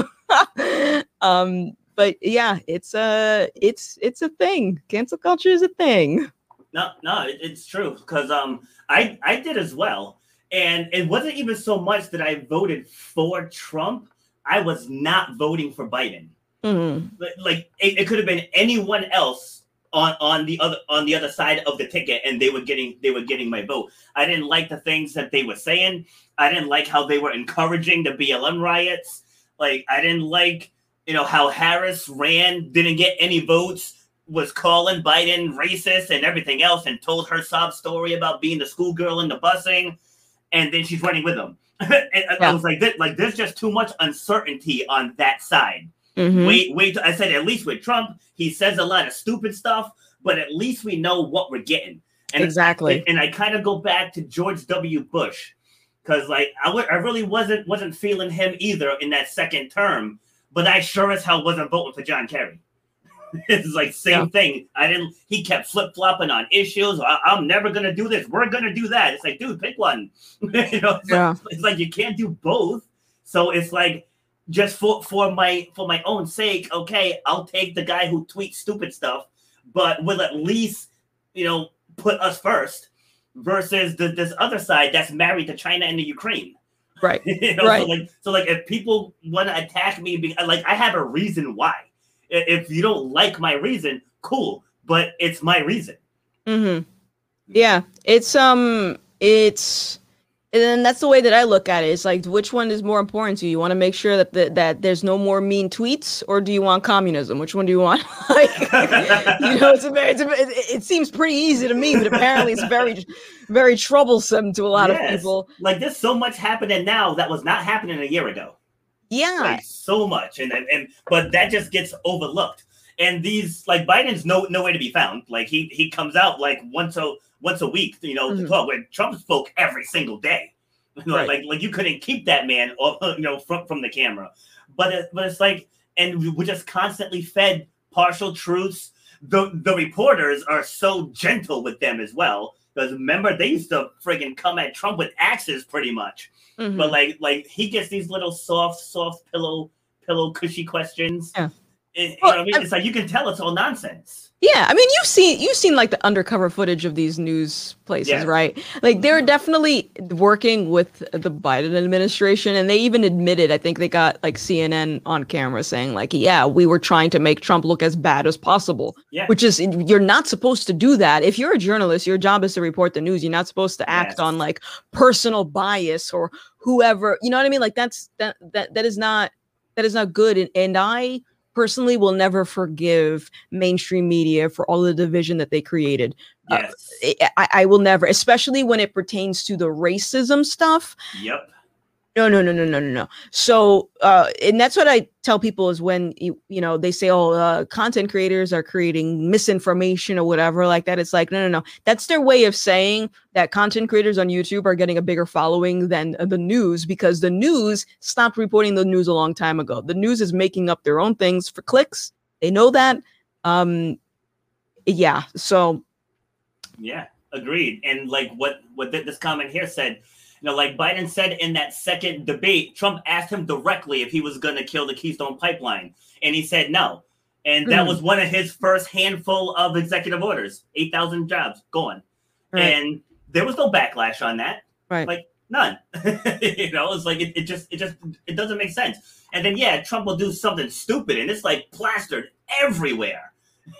um, but yeah, it's a it's it's a thing. Cancel culture is a thing. No, no, it's true because um, I I did as well, and it wasn't even so much that I voted for Trump. I was not voting for Biden. Mm-hmm. Like it, it could have been anyone else on on the other on the other side of the ticket and they were getting they were getting my vote. I didn't like the things that they were saying. I didn't like how they were encouraging the BLM riots. Like I didn't like you know how Harris ran didn't get any votes was calling Biden racist and everything else and told her sob story about being the schoolgirl in the busing and then she's running with him. yeah. I was like, like there's just too much uncertainty on that side. Mm-hmm. Wait, wait. I said at least with Trump, he says a lot of stupid stuff, but at least we know what we're getting. And exactly. And, and I kind of go back to George W. Bush because, like, I, w- I really wasn't wasn't feeling him either in that second term, but I sure as hell wasn't voting for John Kerry. it's like same yeah. thing. I didn't. He kept flip flopping on issues. I, am never gonna do this. We're gonna do that. It's like, dude, pick one. you know, it's, yeah. like, it's like you can't do both. So it's like just for for my for my own sake, okay, I'll take the guy who tweets stupid stuff, but will at least you know put us first versus the, this other side that's married to China and the Ukraine. Right. you know, right. So like, so like, if people want to attack me, like, I have a reason why. If you don't like my reason, cool, but it's my reason. Mm-hmm. Yeah, it's um, it's and then that's the way that I look at it. It's like, which one is more important to you? You want to make sure that the, that there's no more mean tweets, or do you want communism? Which one do you want? like, you know, it's a very, it's a, it, it, seems pretty easy to me, but apparently it's very, very troublesome to a lot yes. of people. Like there's so much happening now that was not happening a year ago. Yeah, like, so much, and and but that just gets overlooked. And these like Biden's no nowhere to be found. Like he he comes out like once a once a week, you know, mm-hmm. to talk. When Trump spoke every single day, you know, right. like like you couldn't keep that man, off, you know, from from the camera. But it, but it's like, and we're just constantly fed partial truths. The the reporters are so gentle with them as well. Because remember, they used to friggin' come at Trump with axes, pretty much. Mm-hmm. But like like he gets these little soft, soft pillow, pillow, cushy questions. Yeah It, well, you know I mean? It's like you can tell it's all nonsense. Yeah, I mean, you've seen you've seen like the undercover footage of these news places, yeah. right? Like they're definitely working with the Biden administration, and they even admitted. I think they got like CNN on camera saying like, "Yeah, we were trying to make Trump look as bad as possible." Yeah. Which is you're not supposed to do that. If you're a journalist, your job is to report the news. You're not supposed to act yes. on like personal bias or whoever. You know what I mean? Like that's that that that is not that is not good. And and I personally will never forgive mainstream media for all the division that they created. Uh, yes. Uh, I, I will never, especially when it pertains to the racism stuff. Yep. No, no, no, no, no, no, no. So, uh, and that's what I tell people is when you, you know, they say, oh, uh, content creators are creating misinformation or whatever like that. It's like, no, no, no. That's their way of saying that content creators on YouTube are getting a bigger following than the news because the news stopped reporting the news a long time ago. The news is making up their own things for clicks. They know that. Um, yeah. So, yeah, agreed. And like what what this comment here said you know, like Biden said in that second debate, Trump asked him directly if he was going to kill the Keystone Pipeline, and he said no. And that mm. was one of his first handful of executive orders 8,000 jobs gone. Right. And there was no backlash on that. Right. Like, none. you know, it's like, it, it just, it just, it doesn't make sense. And then, yeah, Trump will do something stupid and it's like plastered everywhere.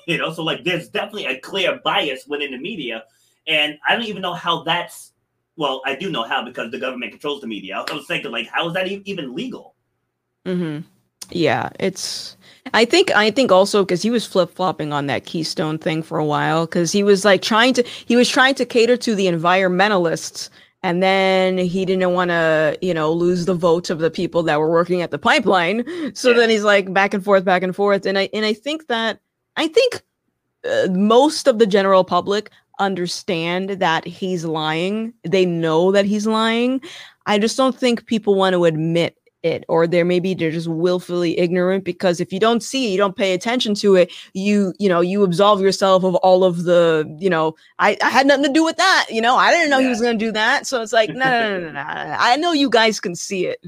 You know, so like there's definitely a clear bias within the media. And I don't even know how that's well, I do know how because the government controls the media. I was thinking, like, how is that even legal? Hmm. Yeah, it's. I think. I think also because he was flip flopping on that Keystone thing for a while because he was like trying to. He was trying to cater to the environmentalists, and then he didn't want to, you know, lose the vote of the people that were working at the pipeline. So yeah. then he's like back and forth, back and forth, and I and I think that I think uh, most of the general public understand that he's lying. They know that he's lying. I just don't think people want to admit it or they're maybe they're just willfully ignorant because if you don't see it, you don't pay attention to it you you know you absolve yourself of all of the you know i, I had nothing to do with that you know i didn't know yeah. he was going to do that so it's like no no no no no i know you guys can see it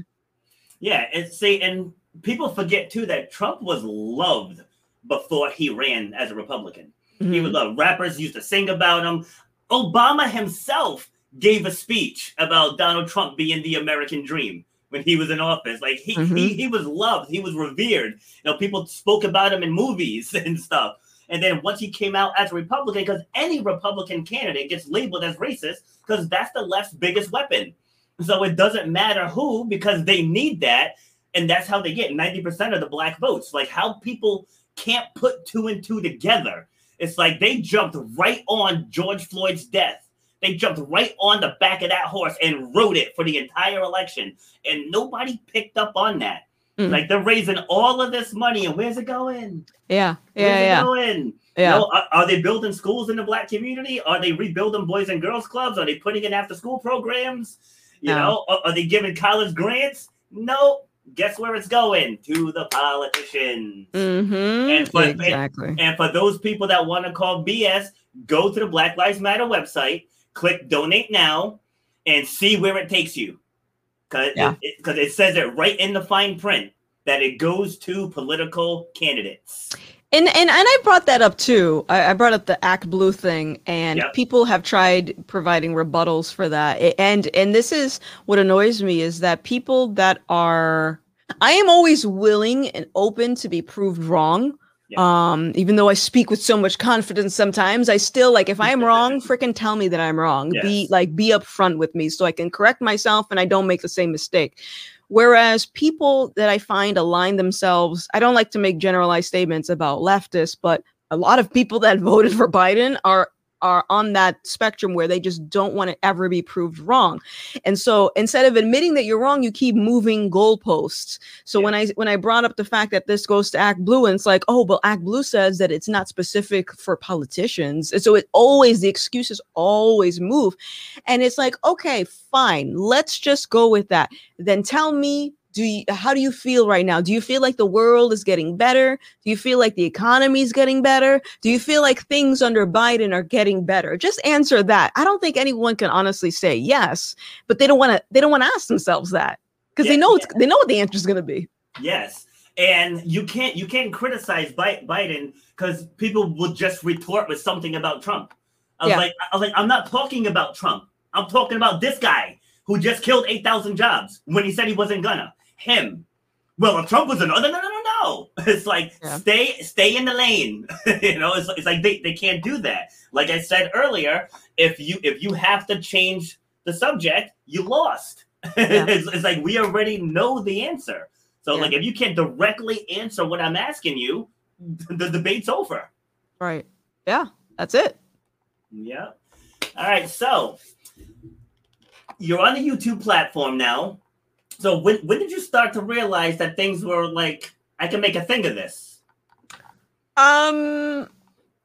yeah and see and people forget too that trump was loved before he ran as a republican Mm-hmm. He was loved. Rappers used to sing about him. Obama himself gave a speech about Donald Trump being the American dream when he was in office. Like he mm-hmm. he, he was loved, he was revered. You know, people spoke about him in movies and stuff. And then once he came out as a Republican, because any Republican candidate gets labeled as racist, because that's the left's biggest weapon. So it doesn't matter who, because they need that. And that's how they get 90% of the black votes. Like how people can't put two and two together it's like they jumped right on George Floyd's death. They jumped right on the back of that horse and rode it for the entire election. And nobody picked up on that. Mm. Like they're raising all of this money, and where's it going? Yeah, yeah, where's yeah. going? Yeah. You know, are, are, they building schools in the black community? Are they rebuilding boys and girls clubs? Are they putting in after school programs? You no. know, are, are, they giving college grants? No guess where it's going to the politicians. Mm-hmm. And for, exactly. And, and for those people that want to call BS, go to the Black Lives Matter website, click donate now, and see where it takes you. Because yeah. it, it, it says it right in the fine print that it goes to political candidates. And, and and I brought that up too. I, I brought up the Act Blue thing, and yep. people have tried providing rebuttals for that. And and this is what annoys me is that people that are I am always willing and open to be proved wrong. Yep. Um, even though I speak with so much confidence sometimes, I still like if I am wrong, freaking tell me that I'm wrong. Yes. Be like be upfront with me so I can correct myself and I don't make the same mistake. Whereas people that I find align themselves, I don't like to make generalized statements about leftists, but a lot of people that voted for Biden are are on that spectrum where they just don't want to ever be proved wrong. And so instead of admitting that you're wrong, you keep moving goalposts. So yeah. when I when I brought up the fact that this goes to Act Blue and it's like, oh, but Act Blue says that it's not specific for politicians. And so it always the excuses always move. And it's like, okay, fine, let's just go with that. Then tell me do you how do you feel right now do you feel like the world is getting better do you feel like the economy is getting better do you feel like things under biden are getting better just answer that i don't think anyone can honestly say yes but they don't want to they don't want to ask themselves that because yeah, they know yeah. they know what the answer is going to be yes and you can't you can't criticize Biden because people will just retort with something about Trump. I was yeah. like, I was like, I'm not talking about Trump. I'm talking about this guy who just killed eight thousand jobs when he said he wasn't gonna. Him. Well, if Trump was another, no, no, no, no. It's like yeah. stay, stay in the lane. you know, it's, it's like they, they can't do that. Like I said earlier, if you if you have to change the subject, you lost. Yeah. it's, it's like we already know the answer. So yeah. like if you can't directly answer what I'm asking you, the debate's over. Right. Yeah, that's it. Yeah. All right. So you're on the YouTube platform now. So when when did you start to realize that things were like I can make a thing of this? Um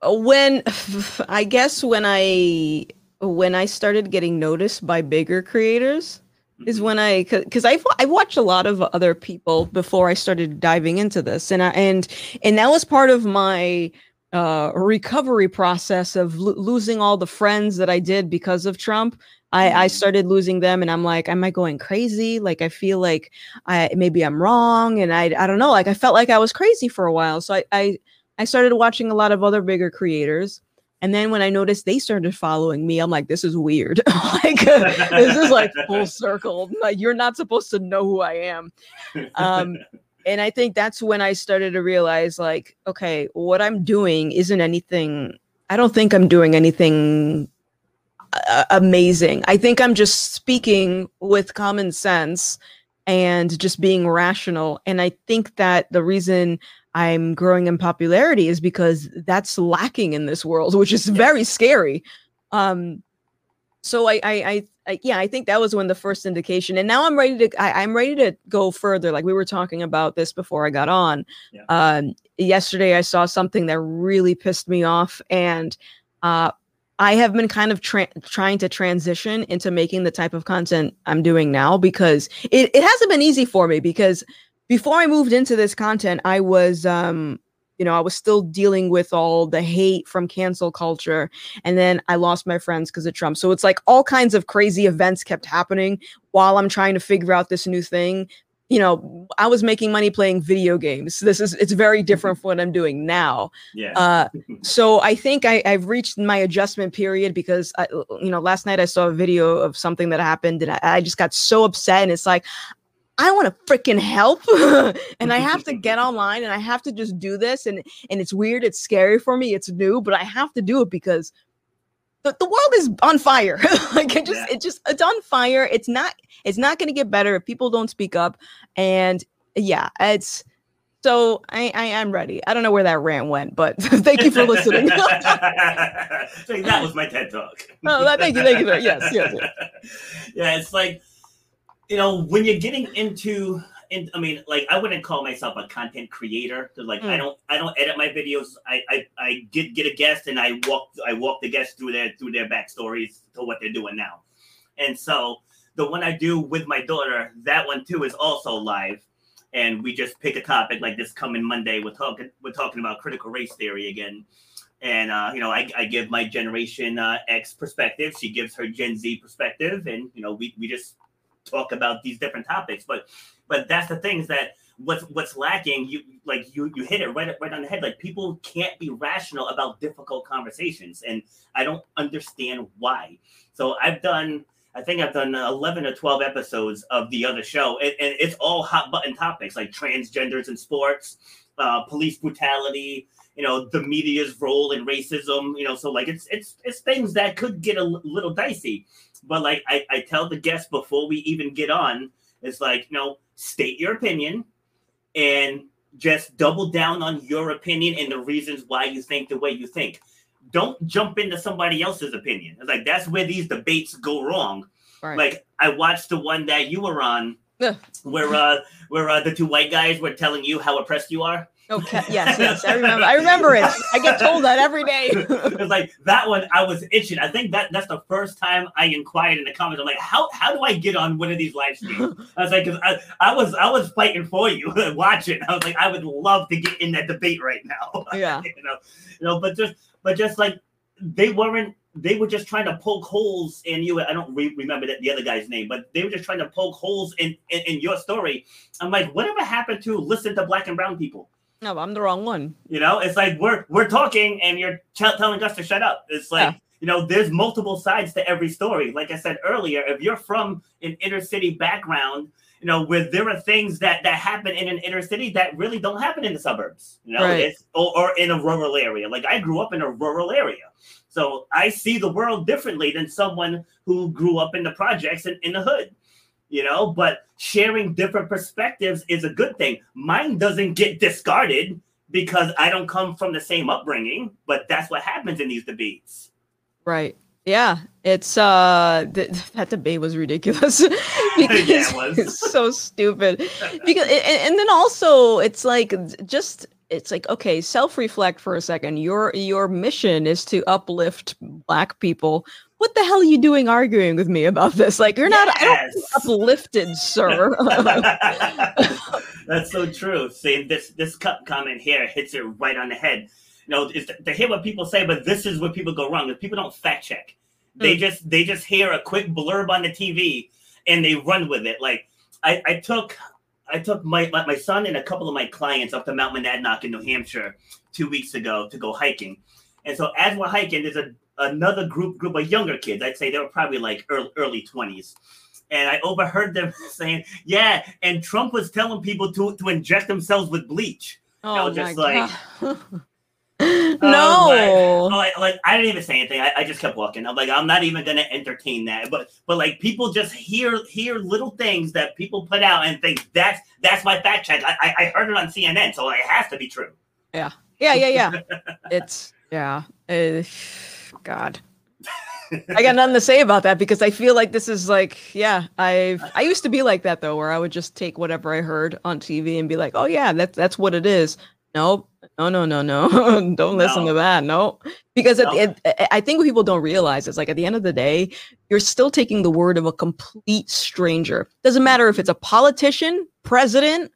when I guess when I when I started getting noticed by bigger creators is mm-hmm. when I because I've I watched a lot of other people before I started diving into this, and I and and that was part of my uh, recovery process of lo- losing all the friends that I did because of Trump. I, I mm-hmm. started losing them, and I'm like, am I going crazy? Like I feel like I maybe I'm wrong, and I I don't know. Like I felt like I was crazy for a while, so I I, I started watching a lot of other bigger creators and then when I noticed they started following me, I'm like, this is weird. like this is like full circle. Like you're not supposed to know who I am. Um, and I think that's when I started to realize, like, okay, what I'm doing isn't anything. I don't think I'm doing anything uh, amazing. I think I'm just speaking with common sense and just being rational. And I think that the reason I'm growing in popularity is because that's lacking in this world, which is very scary. Um, so I, I, I, I, yeah, I think that was when the first indication, and now I'm ready to, I, am ready to go further. Like we were talking about this before I got on. Yeah. Um, yesterday I saw something that really pissed me off, and uh, I have been kind of tra- trying to transition into making the type of content I'm doing now because it, it hasn't been easy for me because before I moved into this content, I was um you know, I was still dealing with all the hate from cancel culture. And then I lost my friends because of Trump. So it's like all kinds of crazy events kept happening while I'm trying to figure out this new thing. You know, I was making money playing video games. This is it's very different from what I'm doing now. Yeah. Uh, so I think I, I've reached my adjustment period because I, you know, last night I saw a video of something that happened and I, I just got so upset. And it's like I want to freaking help and I have to get online and I have to just do this and and it's weird, it's scary for me, it's new, but I have to do it because the, the world is on fire. like it just yeah. it just it's on fire. It's not it's not going to get better if people don't speak up and yeah, it's so I, I am ready. I don't know where that rant went, but thank you for listening. that was my TED talk. oh, thank you, thank you. Yes, yes, yes. Yeah, it's like you know, when you're getting into and I mean, like I wouldn't call myself a content creator because like mm. I don't I don't edit my videos. I, I I get get a guest and I walk I walk the guest through their through their backstories to what they're doing now. And so the one I do with my daughter, that one too is also live. And we just pick a topic like this coming Monday. We're talking we're talking about critical race theory again. And uh, you know, I, I give my generation uh, X perspective. She gives her Gen Z perspective, and you know, we, we just talk about these different topics. But but that's the things that what's what's lacking. You like you you hit it right right on the head. Like people can't be rational about difficult conversations, and I don't understand why. So I've done. I think I've done 11 or 12 episodes of the other show, and, and it's all hot button topics like transgenders in sports, uh, police brutality, you know, the media's role in racism, you know, so like it's it's it's things that could get a little dicey. But like I, I tell the guests before we even get on, it's like, you know, state your opinion and just double down on your opinion and the reasons why you think the way you think. Don't jump into somebody else's opinion. It's like that's where these debates go wrong. Right. Like I watched the one that you were on where uh where uh, the two white guys were telling you how oppressed you are. Okay. Yes. Yes. I remember. I remember it. I get told that every day. it's like that one. I was itching. I think that that's the first time I inquired in the comments. I'm like, how how do I get on one of these live streams? I was like, because I, I was I was fighting for you, watching. I was like, I would love to get in that debate right now. Yeah. you know, you know, but just but just like they weren't they were just trying to poke holes in you. I don't re- remember that the other guy's name, but they were just trying to poke holes in, in, in your story. I'm like, whatever happened to listen to black and brown people? No, I'm the wrong one. You know, it's like we're we're talking and you're t- telling us to shut up. It's like yeah. you know, there's multiple sides to every story. Like I said earlier, if you're from an inner city background, you know, where there are things that that happen in an inner city that really don't happen in the suburbs. You know, right. or, or in a rural area. Like I grew up in a rural area. So I see the world differently than someone who grew up in the projects and in the hood, you know. But sharing different perspectives is a good thing. Mine doesn't get discarded because I don't come from the same upbringing, but that's what happens in these debates. Right. Yeah, it's uh th- that debate was ridiculous because yeah, it was. it's so stupid. Because and, and then also it's like just it's like okay self-reflect for a second your your mission is to uplift black people what the hell are you doing arguing with me about this like you're yes. not uplifted sir that's so true see this this cup comment here hits it right on the head you know it's to hear what people say but this is where people go wrong if people don't fact check they mm. just they just hear a quick blurb on the tv and they run with it like I, I took I took my, my, my son and a couple of my clients up to Mount Monadnock in New Hampshire two weeks ago to go hiking. And so as we're hiking, there's a another group group of younger kids. I'd say they were probably like early, early 20s. And I overheard them saying, "Yeah," and Trump was telling people to to inject themselves with bleach. Oh I was just like, no. Oh, like, like, I didn't even say anything. I, I, just kept walking. I'm like, I'm not even gonna entertain that. But but like people just hear hear little things that people put out and think that's that's my fact check. I, I heard it on CNN, so it has to be true. Yeah. Yeah, yeah, yeah. it's yeah. Uh, God. I got nothing to say about that because I feel like this is like, yeah, I I used to be like that though, where I would just take whatever I heard on TV and be like, oh yeah, that's that's what it is. Nope, no, no, no, no. don't listen no. to that. No, because no. It, it, I think what people don't realize is like at the end of the day, you're still taking the word of a complete stranger. Doesn't matter if it's a politician, president,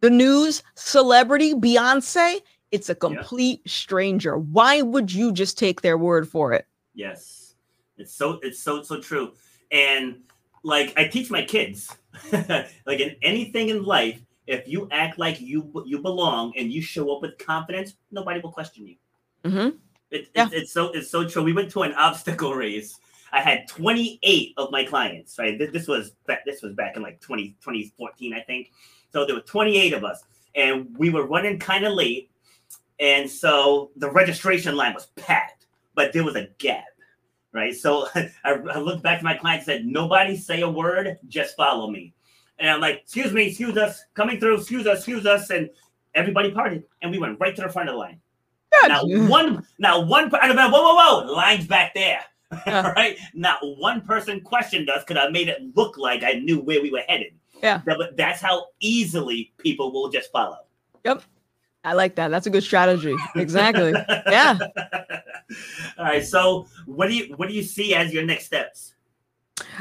the news, celebrity, Beyonce. It's a complete yeah. stranger. Why would you just take their word for it? Yes, it's so it's so so true. And like I teach my kids, like in anything in life if you act like you you belong and you show up with confidence, nobody will question you. Mm-hmm. It, yeah. it's, it's so it's so true. We went to an obstacle race. I had 28 of my clients. Right, this, this was back, this was back in like 20, 2014, I think. So there were 28 of us, and we were running kind of late, and so the registration line was packed, but there was a gap. Right, so I, I looked back to my clients and said, "Nobody say a word, just follow me." And I'm like, excuse me, excuse us, coming through, excuse us, excuse us. And everybody parted. And we went right to the front of the line. Now mm. one, now one, whoa, whoa, whoa, lines back there. Yeah. right? Not one person questioned us because I made it look like I knew where we were headed. Yeah. But that's how easily people will just follow. Yep. I like that. That's a good strategy. Exactly. yeah. All right. So what do you what do you see as your next steps?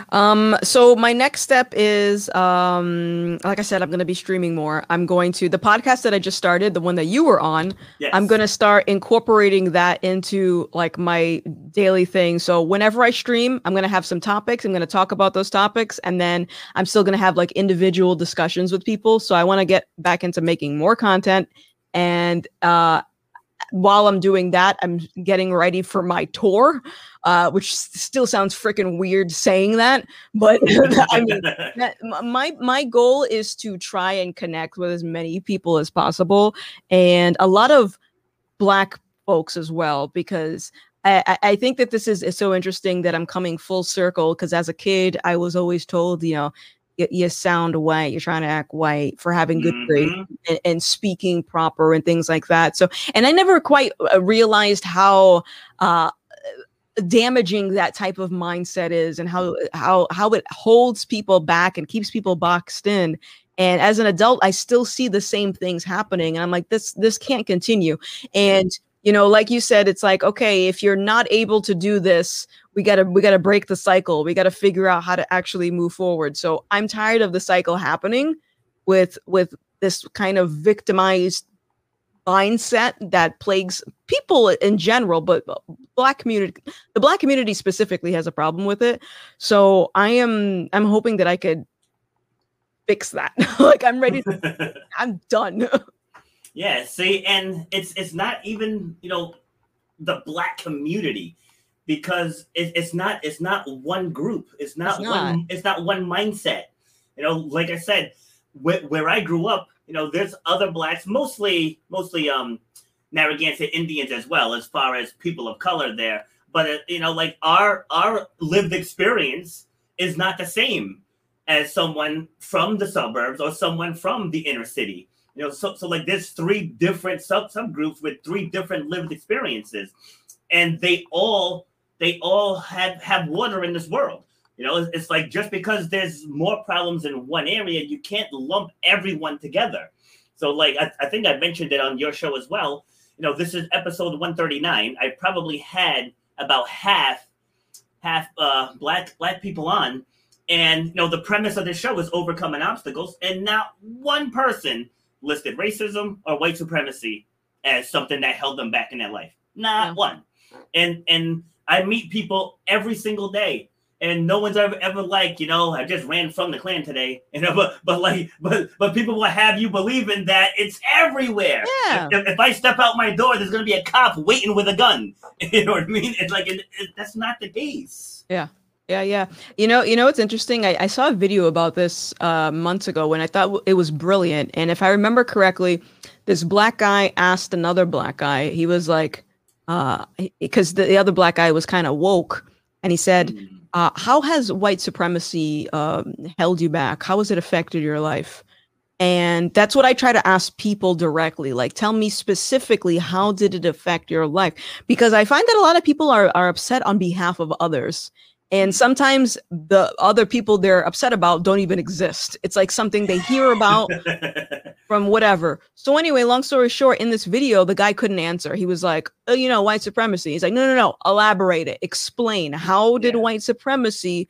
Um, so my next step is, um, like I said, I'm going to be streaming more. I'm going to the podcast that I just started, the one that you were on. Yes. I'm going to start incorporating that into like my daily thing. So whenever I stream, I'm going to have some topics. I'm going to talk about those topics, and then I'm still going to have like individual discussions with people. So I want to get back into making more content and uh while I'm doing that, I'm getting ready for my tour, uh, which still sounds freaking weird saying that, but I mean, that, my my goal is to try and connect with as many people as possible, and a lot of Black folks as well, because I, I think that this is, is so interesting that I'm coming full circle because as a kid, I was always told, you know, you, you, sound white you're trying to act white for having good mm-hmm. grades and, and, speaking proper and things like that. So and i never quite uh, realized how uh, damaging that type of mindset is and how how how it holds people back and keeps people boxed in. And as an adult i still see the same things happening and i'm like this this can't continue. And you know like you said it's like okay if you're not able to do this we gotta we gotta break the cycle. We gotta figure out how to actually move forward. So i'm tired of the cycle happening with with this kind of victimized mindset that plagues people in general but black community the black community specifically has a problem with it. So i am i'm hoping that i could fix that. Like i'm ready to, i'm done yeah see and it's it's not even you know the black community because it, it's not it's not one group. It's not, It's one it's not one mindset. You know like i said where, where i grew up you know there's other blacks mostly mostly um narragansett indians as well as far as people of color there. But uh, you know like our our lived experience is not the same as someone from the suburbs or someone from the inner city you know so, so like there's three different sub subgroups with three different lived experiences. And they all they all have have water in this world. You know it's, like just because there's more problems in one area you can't lump everyone together. So like I, I think i mentioned it on your show as well. You know this is episode 139 i probably had about half half uh black black people on. And you know the premise of this show is overcoming obstacles. And not one person listed racism or white supremacy as something that held them back in their life. Not Yeah. one. And and i meet people every single day and no one's ever ever like you know i just ran from the klan today you know but but like but but people will have you believing that it's everywhere. Yeah. if, if i step out my door there's going to be a cop waiting with a gun. You know what i mean? It's like it, it, that's not the case. Yeah, yeah. Yeah. You know, you know what's interesting? I, I saw a video about this uh, months ago when I thought it was brilliant. And if I remember correctly, this black guy asked another black guy. He was like, uh, because the, the other black guy was kind of woke, and he said, Mm. uh, "How has white supremacy um, held you back? How has it affected your life?" And that's what I try to ask people directly. Like, tell me specifically, how did it affect your life? Because I find that a lot of people are, are upset on behalf of others. And sometimes the other people they're upset about don't even exist. It's like something they hear about from whatever. So anyway, long story short, in this video, the guy couldn't answer. He was like, oh, you know, white supremacy. He's like, no, no, no, elaborate it. Explain. How did Yeah. white supremacy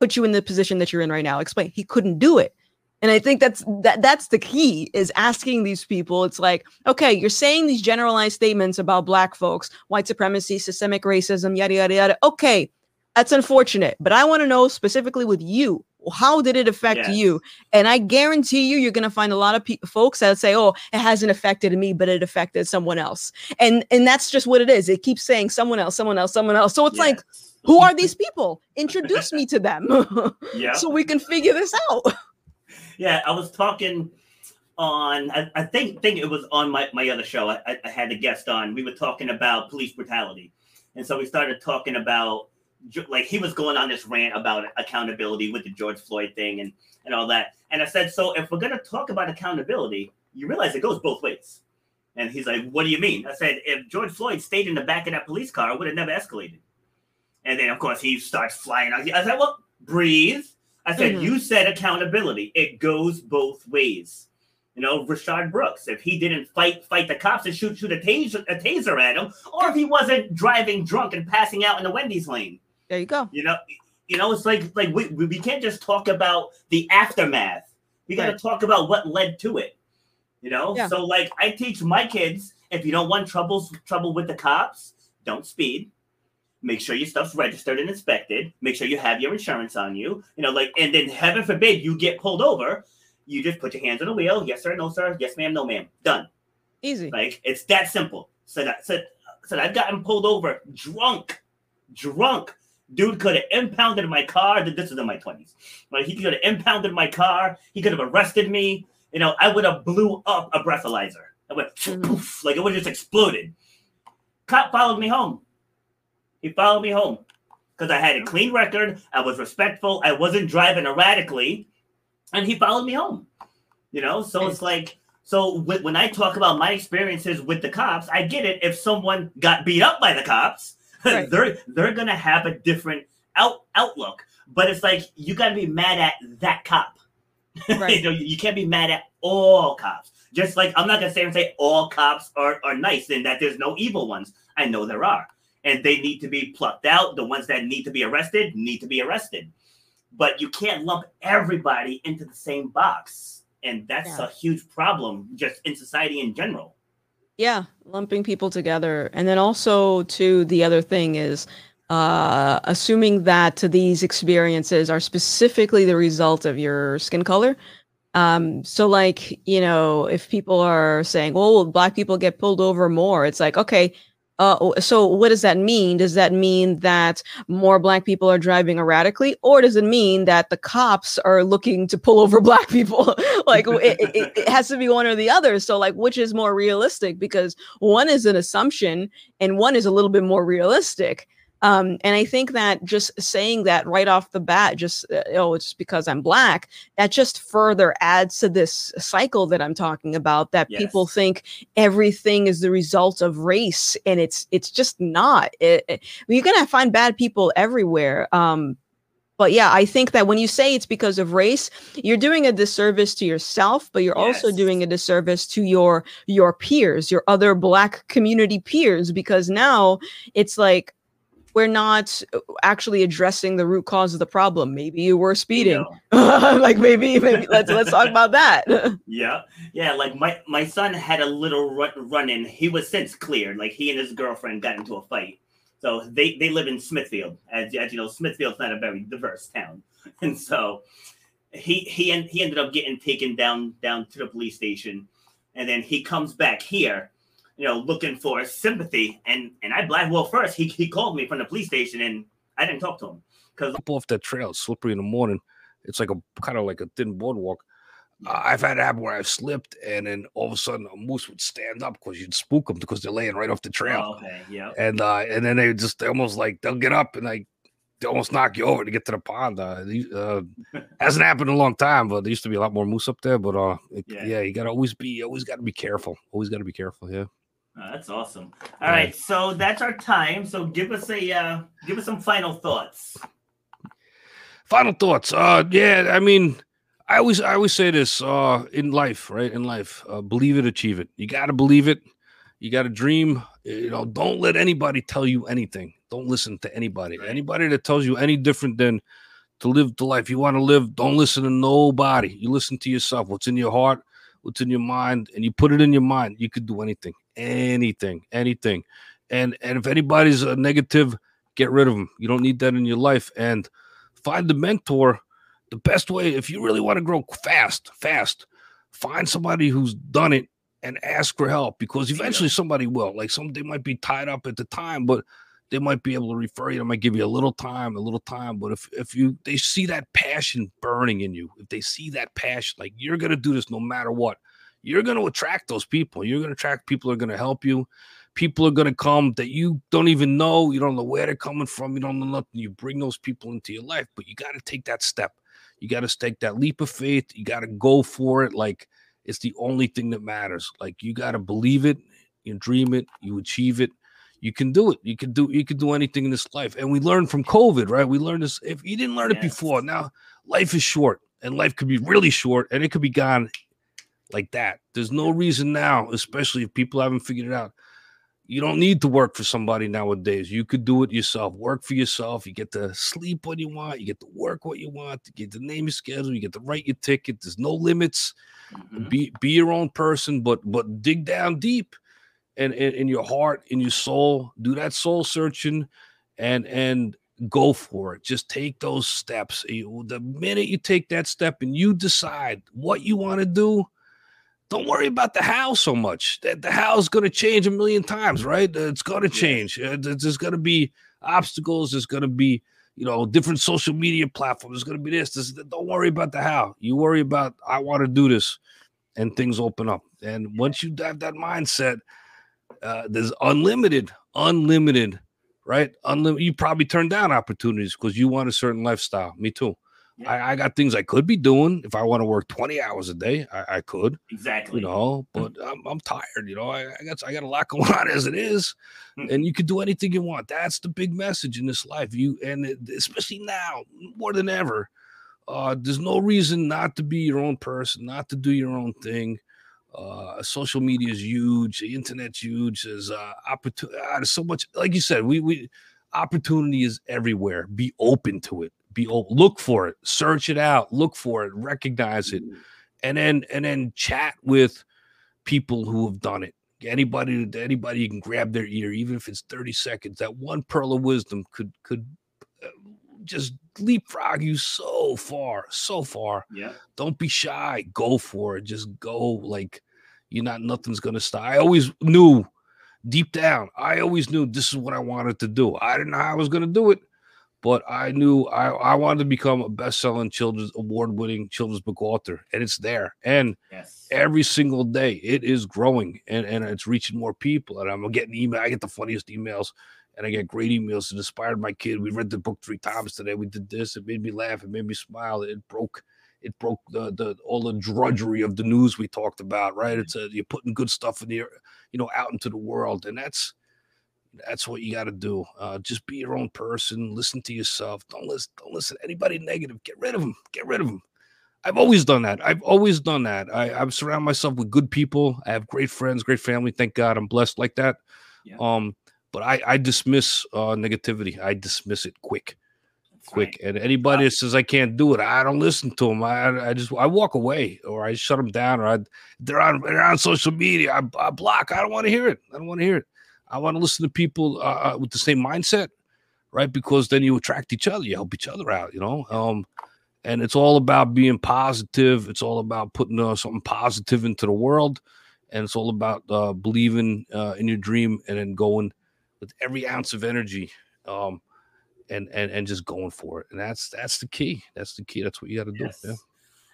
put you in the position that you're in right now? Explain. He couldn't do it. And I think that's that that's the key is asking these people. It's like, okay, you're saying these generalized statements about black folks, white supremacy, systemic racism, yada yada yada. Okay, that's unfortunate, but I want to know specifically with you, how did it affect Yes. you? And I guarantee you, you're going to find a lot of pe- folks that say, "Oh, it hasn't affected me, but it affected someone else." And and that's just what it is. It keeps saying someone else, someone else, someone else. So it's like, who are these people? Introduce me to them, yeah so we can figure this out. Yeah, I was talking on. I, I think think it was on my, my other show. I, I- had a guest on. We were talking about police brutality, and so we started talking about like he was going on this rant about accountability with the George Floyd thing and and all that. And I said, so if we're gonna talk about accountability, you realize it goes both ways. And he's like, what do you mean? I said, if George Floyd stayed in the back of that police car, it would have never escalated. And then of course he starts flying out. I said, well, breathe. I said, Mhm. you said accountability. It goes both ways. You know, Rayshard Brooks, if he didn't fight fight the cops and shoot shoot a taser, a taser at him, or if he wasn't driving drunk and passing out in the Wendy's lane, There you go. you know, you know, it's like like we, we can't just talk about the aftermath. We got to Right. talk about what led to it. You know, Yeah. so like I teach my kids, if you don't want troubles trouble with the cops, don't speed. Make sure your stuff's registered and inspected. Make sure you have your insurance on you. You know, like, and then heaven forbid you get pulled over. You just put your hands on the wheel. Yes, sir. No, sir. Yes, ma'am. No, ma'am. Done. Easy. Like it's that simple. So that so, said I've gotten pulled over drunk, drunk. Dude could have impounded my car. This is in my twenties. Like he could have impounded my car. He could have arrested me. You know, I would have blew up a breathalyzer. I went Mhm. poof, like it would have just exploded. Cop followed me home. He followed me home because I had a clean record. I was respectful. I wasn't driving erratically, and he followed me home. You know, so it's like so when I talk about my experiences with the cops, I get it. If someone got beat up by the cops, Right. they're they're gonna have a different out outlook. But it's like you gotta be mad at that cop. Right. you know, you can't be mad at all cops. Just like I'm not gonna say and say all cops are, are nice and that there's no evil ones. I know there are. And they need to be plucked out. The ones that need to be arrested need to be arrested. But you can't lump everybody into the same box. And that's Yeah. a huge problem just in society in general. Yeah, lumping people together. And then also to the other thing is uh assuming that these experiences are specifically the result of your skin color. Um so like, you know, if people are saying, "Well, black people get pulled over more." It's like, "Okay, uh, so what does that mean? Does that mean that more black people are driving erratically, or does it mean that the cops are looking to pull over black people? like it, it, it, has to be one or the other. So like, which is more realistic? Because one is an assumption, and one is a little bit more realistic. Um, and I think that just saying that right off the bat, just uh, oh, it's because I'm black, that just further adds to this cycle that I'm talking about. That yes. people think everything is the result of race, and it's it's just not. It, it, you're gonna find bad people everywhere. Um, but yeah, I think that when you say it's because of race, you're doing a disservice to yourself, but you're yes. also doing a disservice to your your peers, your other black community peers, because now it's like we're not uh, actually addressing the root cause of the problem. Maybe you were speeding. like maybe, maybe let's let's talk about that. yeah, yeah. Like my my son had a little run, run in. He was since cleared. Like he and his girlfriend got into a fight. So they they live in Smithfield. As, as you know, Smithfield's not a very diverse town, and so he he and he ended up getting taken down down to the police station, and then he comes back here you know, looking for sympathy. And and I black well first he he called me from the police station and I didn't talk to him because up off that trail, slippery in the morning. It's like a kind of like a thin boardwalk. Uh, I've had happen where I've slipped, and then all of a sudden a moose would stand up because you'd spook them because they're laying right off the trail. Oh, okay, yeah. And uh, and then they just they almost like they'll get up and like they almost knock you over to get to the pond. Uh, uh hasn't happened in a long time, but there used to be a lot more moose up there. But uh, it, yeah. yeah, you gotta always be always got to be careful. Always got to be careful. Yeah. Oh, that's awesome. All right, so that's our time. So give us a uh, give us some final thoughts. Final thoughts. Uh, yeah, I mean, I always I always say this uh in life, right? In life, uh, believe it, achieve it. You got to believe it. You got to dream. You know, don't let anybody tell you anything. Don't listen to anybody. Right. Anybody that tells you any different than to live the life you want to live, don't listen to nobody. You listen to yourself. What's in your heart, what's in your mind, and you put it in your mind. You could do anything anything, anything. And and if anybody's a negative, get rid of them. You don't need that in your life. And find the mentor. The best way, if you really want to grow fast, fast, find somebody who's done it and ask for help because eventually somebody will. Like some they might be tied up at the time, but they might be able to refer you. They might give you a little time, a little time. But if if you they see that passion burning in you, if they see that passion, like you're gonna do this no matter what, you're going to attract those people. You're going to attract people who are going to help you. People are going to come that you don't even know. You don't know where they're coming from. You don't know nothing. You bring those people into your life, but you got to take that step. You got to take that leap of faith. You got to go for it. Like it's the only thing that matters. Like you got to believe it, you dream it, you achieve it. You can do it. You can do you can do anything in this life. And we learned from COVID, right? We learned this. If you didn't learn yes. it before, now life is short and life could be really short and it could be gone like that. There's no reason now, especially if people haven't figured it out. You don't need to work for somebody nowadays. You could do it yourself. Work for yourself. You get to sleep when you want. You get to work what you want. You get to name your schedule. You get to write your ticket. There's no limits. Mm-hmm. Be be your own person, but but dig down deep, and in your heart, in your soul. Do that soul searching, and and go for it. Just take those steps. The minute you take that step and you decide what you want to do, don't worry about the how so much. The, the how is going to change a million times, right? It's going to change. Uh, there's going to be obstacles. There's going to be, you know, different social media platforms. There's going to be this, this. Don't worry about the how. You worry about I want to do this, and things open up. And once you have that mindset, uh, there's unlimited, unlimited, right? Unlimited. You probably turn down opportunities because you want a certain lifestyle. Me too. Yeah. I, I, got things I could be doing. If I want to work 20 hours a day, I, I could. Exactly. You know, but I'm, I'm tired. You know, I, I, got I got a lot going on as it is, hmm. and you can do anything you want. That's the big message in this life. You and it, especially now more than ever, uh, there's no reason not to be your own person, not to do your own thing. Uh, social media is huge. The internet's huge. There's uh, opportunity. Uh, there's so much. Like you said, we we opportunity is everywhere. Be open to it be old, look for it, search it out, look for it, recognize it, mm-hmm. and then and then chat with people who have done it. anybody, anybody, you can grab their ear, even if it's thirty seconds. That one pearl of wisdom could could uh, just leapfrog you so far, so far. Yeah. Don't be shy. Go for it. Just go. Like you're not. Nothing's gonna stop. I always knew deep down. I always knew this is what I wanted to do. I didn't know how I was gonna do it but I knew I, I wanted to become a best-selling children's award-winning children's book author, and it's there. And Yes. every single day it is growing and, and it's reaching more people. And I'm getting email. I get the funniest emails and I get great emails. It inspired my kid. We read the book three times today. We did this. It made me laugh. It made me smile. It broke it broke the the all the drudgery of the news we talked about, right? Mm-hmm. It's a, you're putting good stuff in the you know out into the world. And that's that's what you got to do. Uh, just be your own person. Listen to yourself. Don't listen. Don't listen to anybody negative. Get rid of them. Get rid of them. I've always done that. I've always done that. I, I've surrounded myself with good people. I have great friends, great family. Thank God I'm blessed like that. Yeah. Um, but I, I dismiss uh, negativity. I dismiss it quick, That's quick. right. And anybody that says I can't do it, I don't listen to them. I, I just I walk away or I shut them down or I, they're on they're on social media. I, I block. I don't want to hear it. I don't want to hear it. I want to listen to people uh, uh, with the same mindset, right? Because then you attract each other. You help each other out. You know. Um, and it's all about being positive. It's all about putting uh, something positive into the world, and it's all about uh, believing uh, in your dream and then going with every ounce of energy, um, and and and just going for it. And that's that's the key. That's the key. That's what you got to do. Yes. Yeah.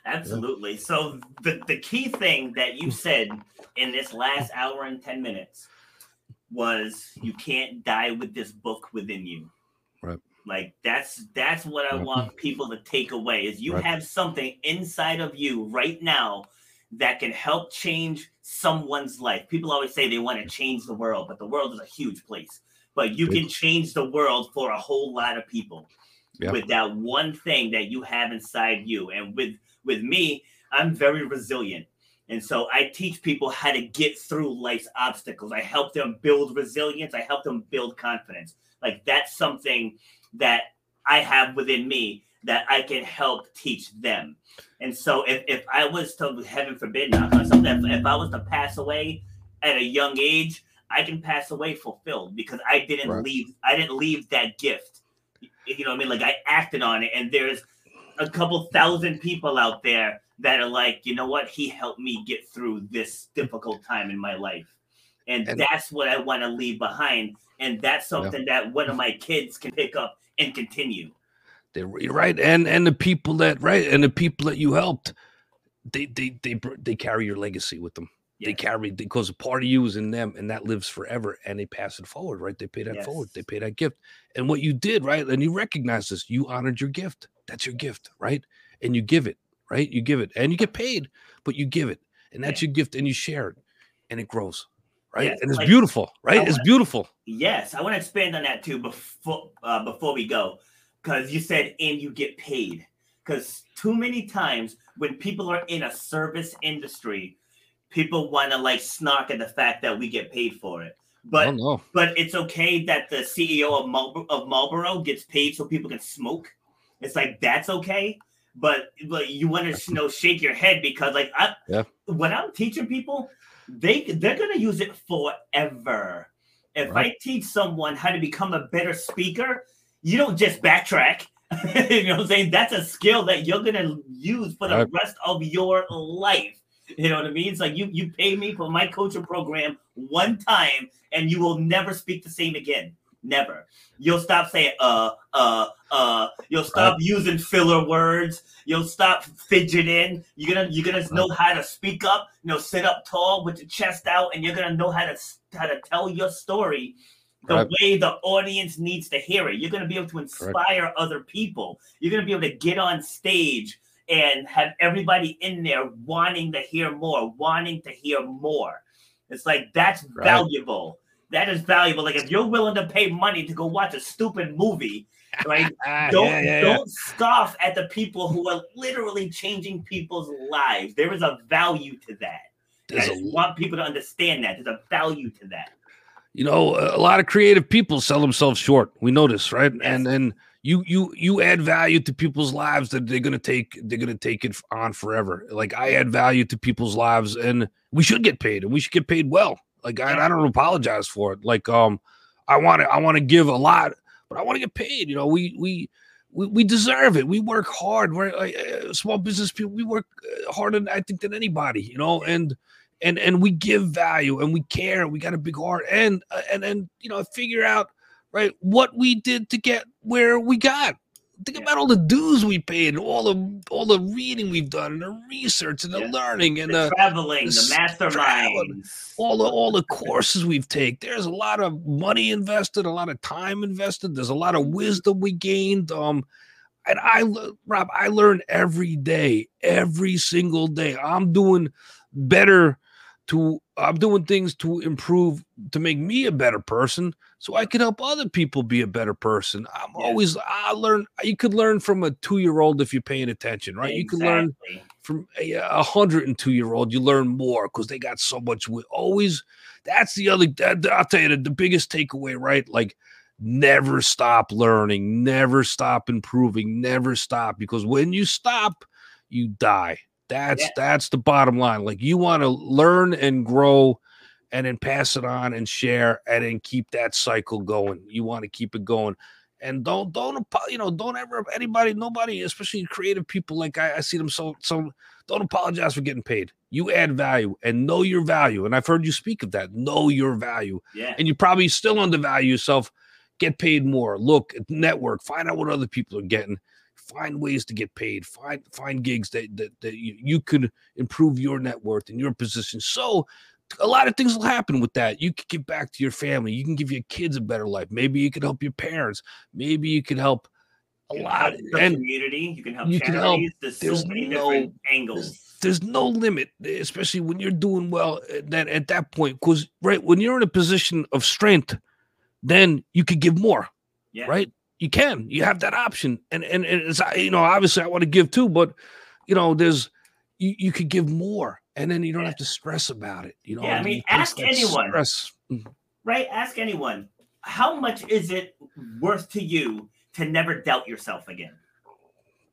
Absolutely. So the, the key thing that you said in this last hour and 10 minutes was you can't die with this book within you. Right. Like that's that's what I Right. want people to take away is you Right. have something inside of you right now that can help change someone's life. People always say they want to change the world, but the world is a huge place. But you can change the world for a whole lot of people Yeah. with that one thing that you have inside you. And with with me, I'm very resilient. And so I teach people how to get through life's obstacles. I help them build resilience. I help them build confidence. Like that's something that I have within me that I can help teach them. And so if, if I was to, heaven forbid, knock on something, if, if I was to pass away at a young age, I can pass away fulfilled because I didn't Right. leave, I didn't leave that gift. You know what I mean? Like I acted on it. And there's a couple thousand people out there that are like, you know what? He helped me get through this difficult time in my life. And, And- that's what I want to leave behind. And that's something that one of my kids can pick up and continue. They're right, and and the people that right, and the people that you helped, they they they they carry your legacy with them. They carry because a part of you is in them, and that lives forever. And they pass it forward, right? They pay that forward. They pay that gift. And what you did, right? And you recognize this. You honored your gift. That's your gift, right? And you give it, right? You give it, and you get paid, but you give it, and that's your gift, and you share it, and it grows, right? Yes, And it's like- beautiful, right? It's wanna- beautiful. Yes, I want to expand on that too before uh, before we go, because you said and you get paid. Because too many times when people are in a service industry, people want to like snark at the fact that we get paid for it. But but it's okay that the CEO of Marlboro, of Marlboro gets paid so people can smoke. It's like that's okay, but but you want to you know shake your head because like I Yeah. when I'm teaching people, they they're gonna use it forever. If Right. I teach someone how to become a better speaker, you don't just backtrack. you know what I'm saying? That's a skill that you're gonna use for the Right. rest of your life. You know what I mean? It's like you you pay me for my coaching program one time, and you will never speak the same again. Never. You'll stop saying uh uh uh. You'll stop using filler words. You'll stop fidgeting. You're gonna you're gonna know how to speak up. You know, sit up tall with your chest out, and you're gonna know how to how to tell your story the Right. way the audience needs to hear it. You're gonna be able to inspire other people. You're gonna be able to get on stage and have everybody in there wanting to hear more, wanting to hear more. It's like that's Right. valuable. That is valuable. Like if you're willing to pay money to go watch a stupid movie, right? Ah, don't yeah, yeah, yeah. don't scoff at the people who are literally changing people's lives. There is a value to that. I There's a just want people to understand that. There's a value to that. you know a lot of creative people sell themselves short we know this right Yes. and and you you you add value to people's lives that they're gonna take they're gonna take it on forever like i add value to people's lives and we should get paid and we should get paid well Like I, I don't apologize for it. Like um, I want to I want to give a lot, but I want to get paid. You know, we we we, we deserve it. We work hard. We're uh, small business people. We work uh, harder, I think, than anybody. You know, and and and we give value and we care. We got a big heart, and uh, and and you know, figure out right what we did to get where we got. Think yeah. about all the dues we paid, all the all the reading we've done, and the research, and the yeah. learning, and the, the traveling, the, the masterminds, all the all the courses we've taken. There's a lot of money invested, a lot of time invested. There's a lot of wisdom we gained. Um, and I, Rob, I learn every day, every single day. I'm doing better to I'm doing things to improve to make me a better person so I can help other people be a better person. I'm yeah. always I learn you could learn from a 2-year-old if you're paying attention, right? Exactly. You can learn from a, a 102-year-old you learn more cuz they got so much We always that's the other that, I'll tell you the, the biggest takeaway, right? Like never stop learning, never stop improving, never stop because when you stop you die that's yeah. that's the bottom line. Like you want to learn and grow and then pass it on and share and then keep that cycle going. You want to keep it going. And don't don't you know don't ever anybody nobody especially creative people like I, I see them so so don't apologize for getting paid. You add value and know your value. And I've heard you speak of that. Know your value. Yeah. And you probably still undervalue yourself. Get paid more. Look, network. Find out what other people are getting find ways to get paid find find gigs that that, that you, you could improve your net worth and your position so a lot of things will happen with that. You can give back to your family. You can give your kids a better life. Maybe you could help your parents. Maybe you could help a lot and community. You can help you can help. there's, there's so many no, different angles. there's, there's no limit especially when you're doing well that at that point because right when you're in a position of strength then you could give more yeah. right? You can. You have that option, and and, and it's you know obviously I want to give too, but you know there's you, you could give more, and then you don't yeah. have to stress about it. You know, yeah. I mean, ask anyone. Stress. Mm. Right? Ask anyone. How much is it worth to you to never doubt yourself again?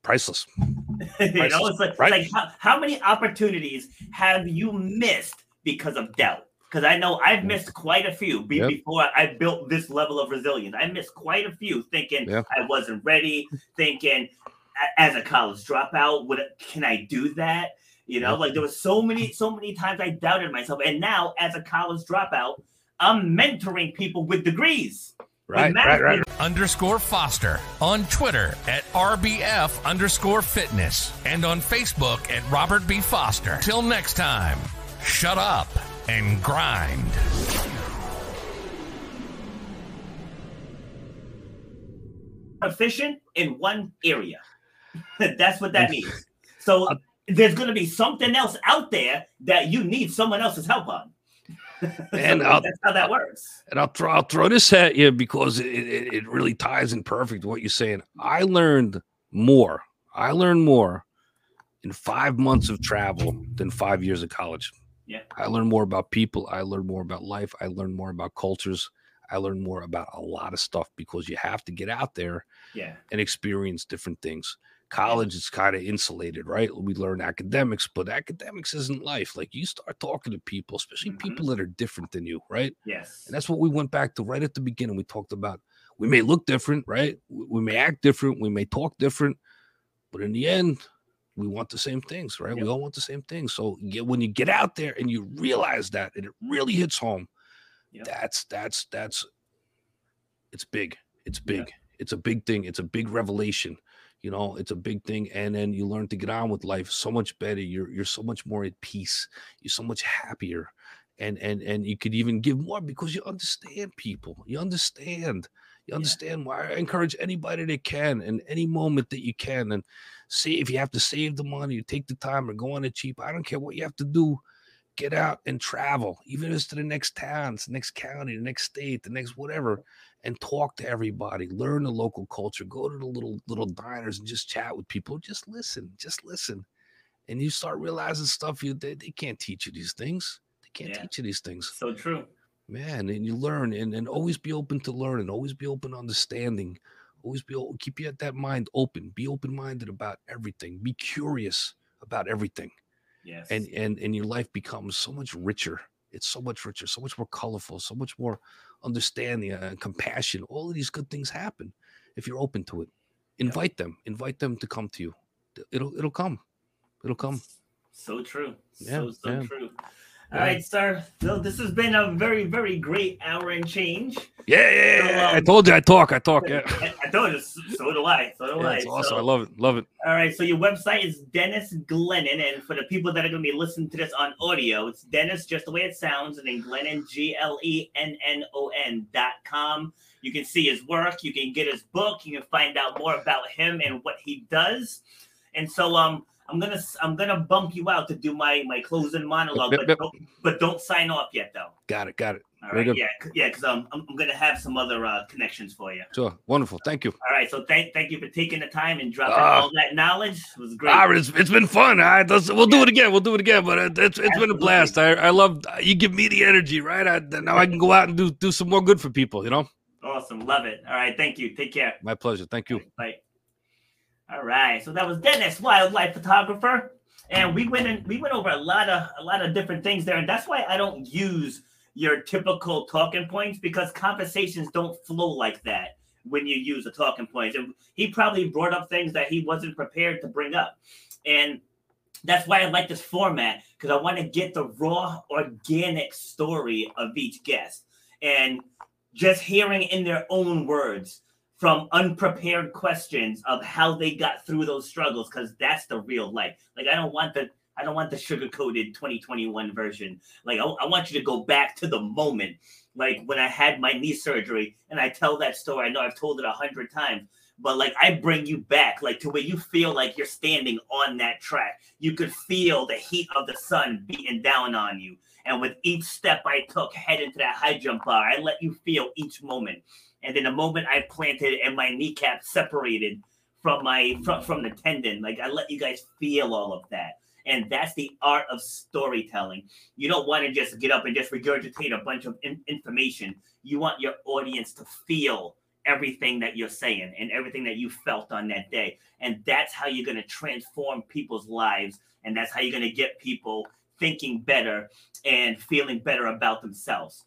Priceless. you Priceless. know, it's like, right? like how, how many opportunities have you missed because of doubt? because I know I've missed quite a few be- yep. before I built this level of resilience. I missed quite a few thinking yep. I wasn't ready, thinking as a college dropout, would can I do that? You know, like there was so many, so many times I doubted myself. And now as a college dropout, I'm mentoring people with degrees. Right, right, right. Underscore Foster on Twitter at RBF underscore fitness and on Facebook at Robert B. Foster. Till next time, shut up and grind. Efficient in one area. That's what that means. So uh, there's going to be something else out there that you need someone else's help on. and so that's how that works. And I'll throw, I'll throw this at you because it, it, it really ties in perfect what you're saying. I learned more. I learned more in five months of travel than five years of college. Yeah. I learned more about people. I learned more about life. I learned more about cultures. I learned more about a lot of stuff because you have to get out there yeah. and experience different things. College is kind of insulated, right? We learn academics, but academics isn't life. Like you start talking to people, especially mm-hmm. people that are different than you, right? Yes. And that's what we went back to right at the beginning. We talked about we may look different, right? We may act different, we may talk different, but in the end, we want the same things, right? Yep. We all want the same things. So when you get out there and you realize that, and it really hits home, yep. that's that's that's it's big. It's big. Yeah. It's a big thing. It's a big revelation. You know, it's a big thing. And then you learn to get on with life so much better. You're you're so much more at peace. You're so much happier. And and and you could even give more because you understand people. You understand. You understand yeah. why I encourage anybody that can in any moment that you can. And see if you have to save the money, you take the time or go on a cheap. I don't care what you have to do. Get out and travel, even if it's to the next town, the next county, the next state, the next whatever, and talk to everybody. Learn the local culture. Go to the little little diners and just chat with people. Just listen. Just listen. And you start realizing stuff you they, they can't teach you these things. They can't yeah. teach you these things. So true man and you learn and, and always be open to learn and always be open to understanding always be keep you at that mind open be open-minded about everything be curious about everything yes and and and your life becomes so much richer it's so much richer, so much more colorful, so much more understanding and compassion. All of these good things happen if you're open to it. Invite them, invite them to come to you. It'll it'll come. It'll come. So true. Yeah, so so yeah. true. All right, sir. So this has been a very, very great hour and change. Yeah, yeah, yeah. I um, told you I talk, I talk. Yeah, I, I told you, so do I. So do yeah I. it's awesome. So- I love it, love it. All right, so your website is Dennis Glennon, and for the people that are going to be listening to this on audio, it's Dennis, just the way it sounds, and then Glennon, G L E N N O N dot com. You can see his work, you can get his book, you can find out more about him and what he does. And so, um, I'm gonna I'm gonna bump you out to do my my closing monologue, but don't, but don't sign off yet, though. Got it, got it. All right, yeah, yeah, because um, I'm I'm gonna have some other uh, connections for you. Sure, wonderful. Thank you. All right, so thank thank you for taking the time and dropping Ah. all that knowledge. It was great. Ah, it's, it's been fun. All right, let's, we'll do it again. We'll do it again. But it, it's it's been a blast. I I love you. Give me the energy, right? I, now I can go out and do do some more good for people. You know, Awesome. Love it. All right. Thank you. Take care. my pleasure. Thank you. Bye. All right. So that was Dennis, wildlife photographer. And we went in, we went over a lot of a lot of different things there. And that's why I don't use your typical talking points because conversations don't flow like that when you use the talking points. And he probably brought up things that he wasn't prepared to bring up. And that's why I like this format because I want to get the raw, organic story of each guest. And just hearing in their own words from unprepared questions of how they got through those struggles because that's the real life. Like i don't want the i don't want the sugar coated 2021 version. Like I, I want you to go back to the moment like when i had my knee surgery and i tell that story. I know i've told it a hundred times but like i bring you back like to where you feel like you're standing on that track. You could feel the heat of the sun beating down on you. And with each step I took head into that high jump bar, I let you feel each moment. And then the moment I planted and my kneecap separated from my from, from the tendon, like I let you guys feel all of that. And that's the art of storytelling. You don't want to just get up and just regurgitate a bunch of in- information. You want your audience to feel everything that you're saying and everything that you felt on that day. And that's how you're going to transform people's lives. And that's how you're going to get people thinking better and feeling better about themselves.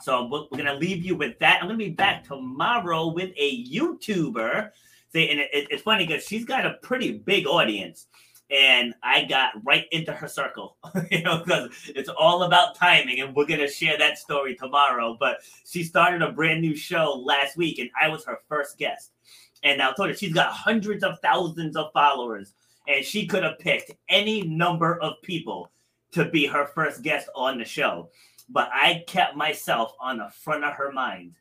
So we're, we're gonna leave you with that. I'm gonna be back tomorrow with a YouTuber. Say, and it, it's funny because she's got a pretty big audience, and I got right into her circle. you know, because it's all about timing, and we're gonna share that story tomorrow. But she started a brand new show last week, and I was her first guest. And I told her she's got hundreds of thousands of followers, and she could have picked any number of people to be her first guest on the show. But I kept myself on the front of her mind.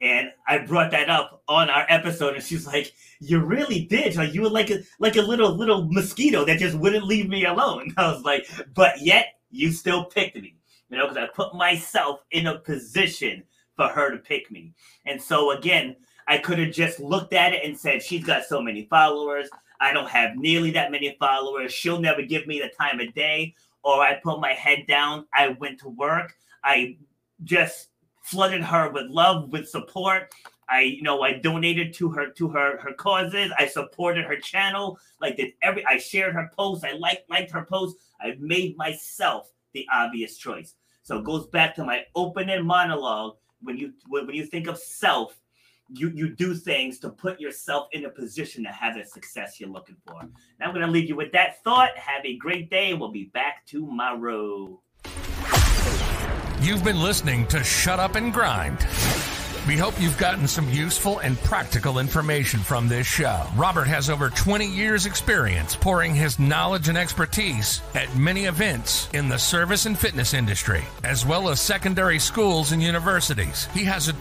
And I brought that up on our episode, and she's like, "You really did. Like you were like a like a little little mosquito that just wouldn't leave me alone." I was like, "But yet you still picked me, you know, because I put myself in a position for her to pick me." And so again, I could have just looked at it and said, "She's got so many followers. I don't have nearly that many followers. She'll never give me the time of day." or I put my head down. I went to work. I just flooded her with love, with support. I, you know, I donated to her to her her causes. I supported her channel. Like did every I shared her posts. I liked liked her posts. I made myself the obvious choice. So it goes back to my opening monologue. When you when, when you think of self, you you do things to put yourself in a position to have the success you're looking for. Now I'm going to leave you with that thought. Have a great day. We'll be back tomorrow. You've been listening to Shut Up and Grind. We hope you've gotten some useful and practical information from this show. Robert has over 20 years experience pouring his knowledge and expertise at many events in the service and fitness industry, as well as secondary schools and universities. He has a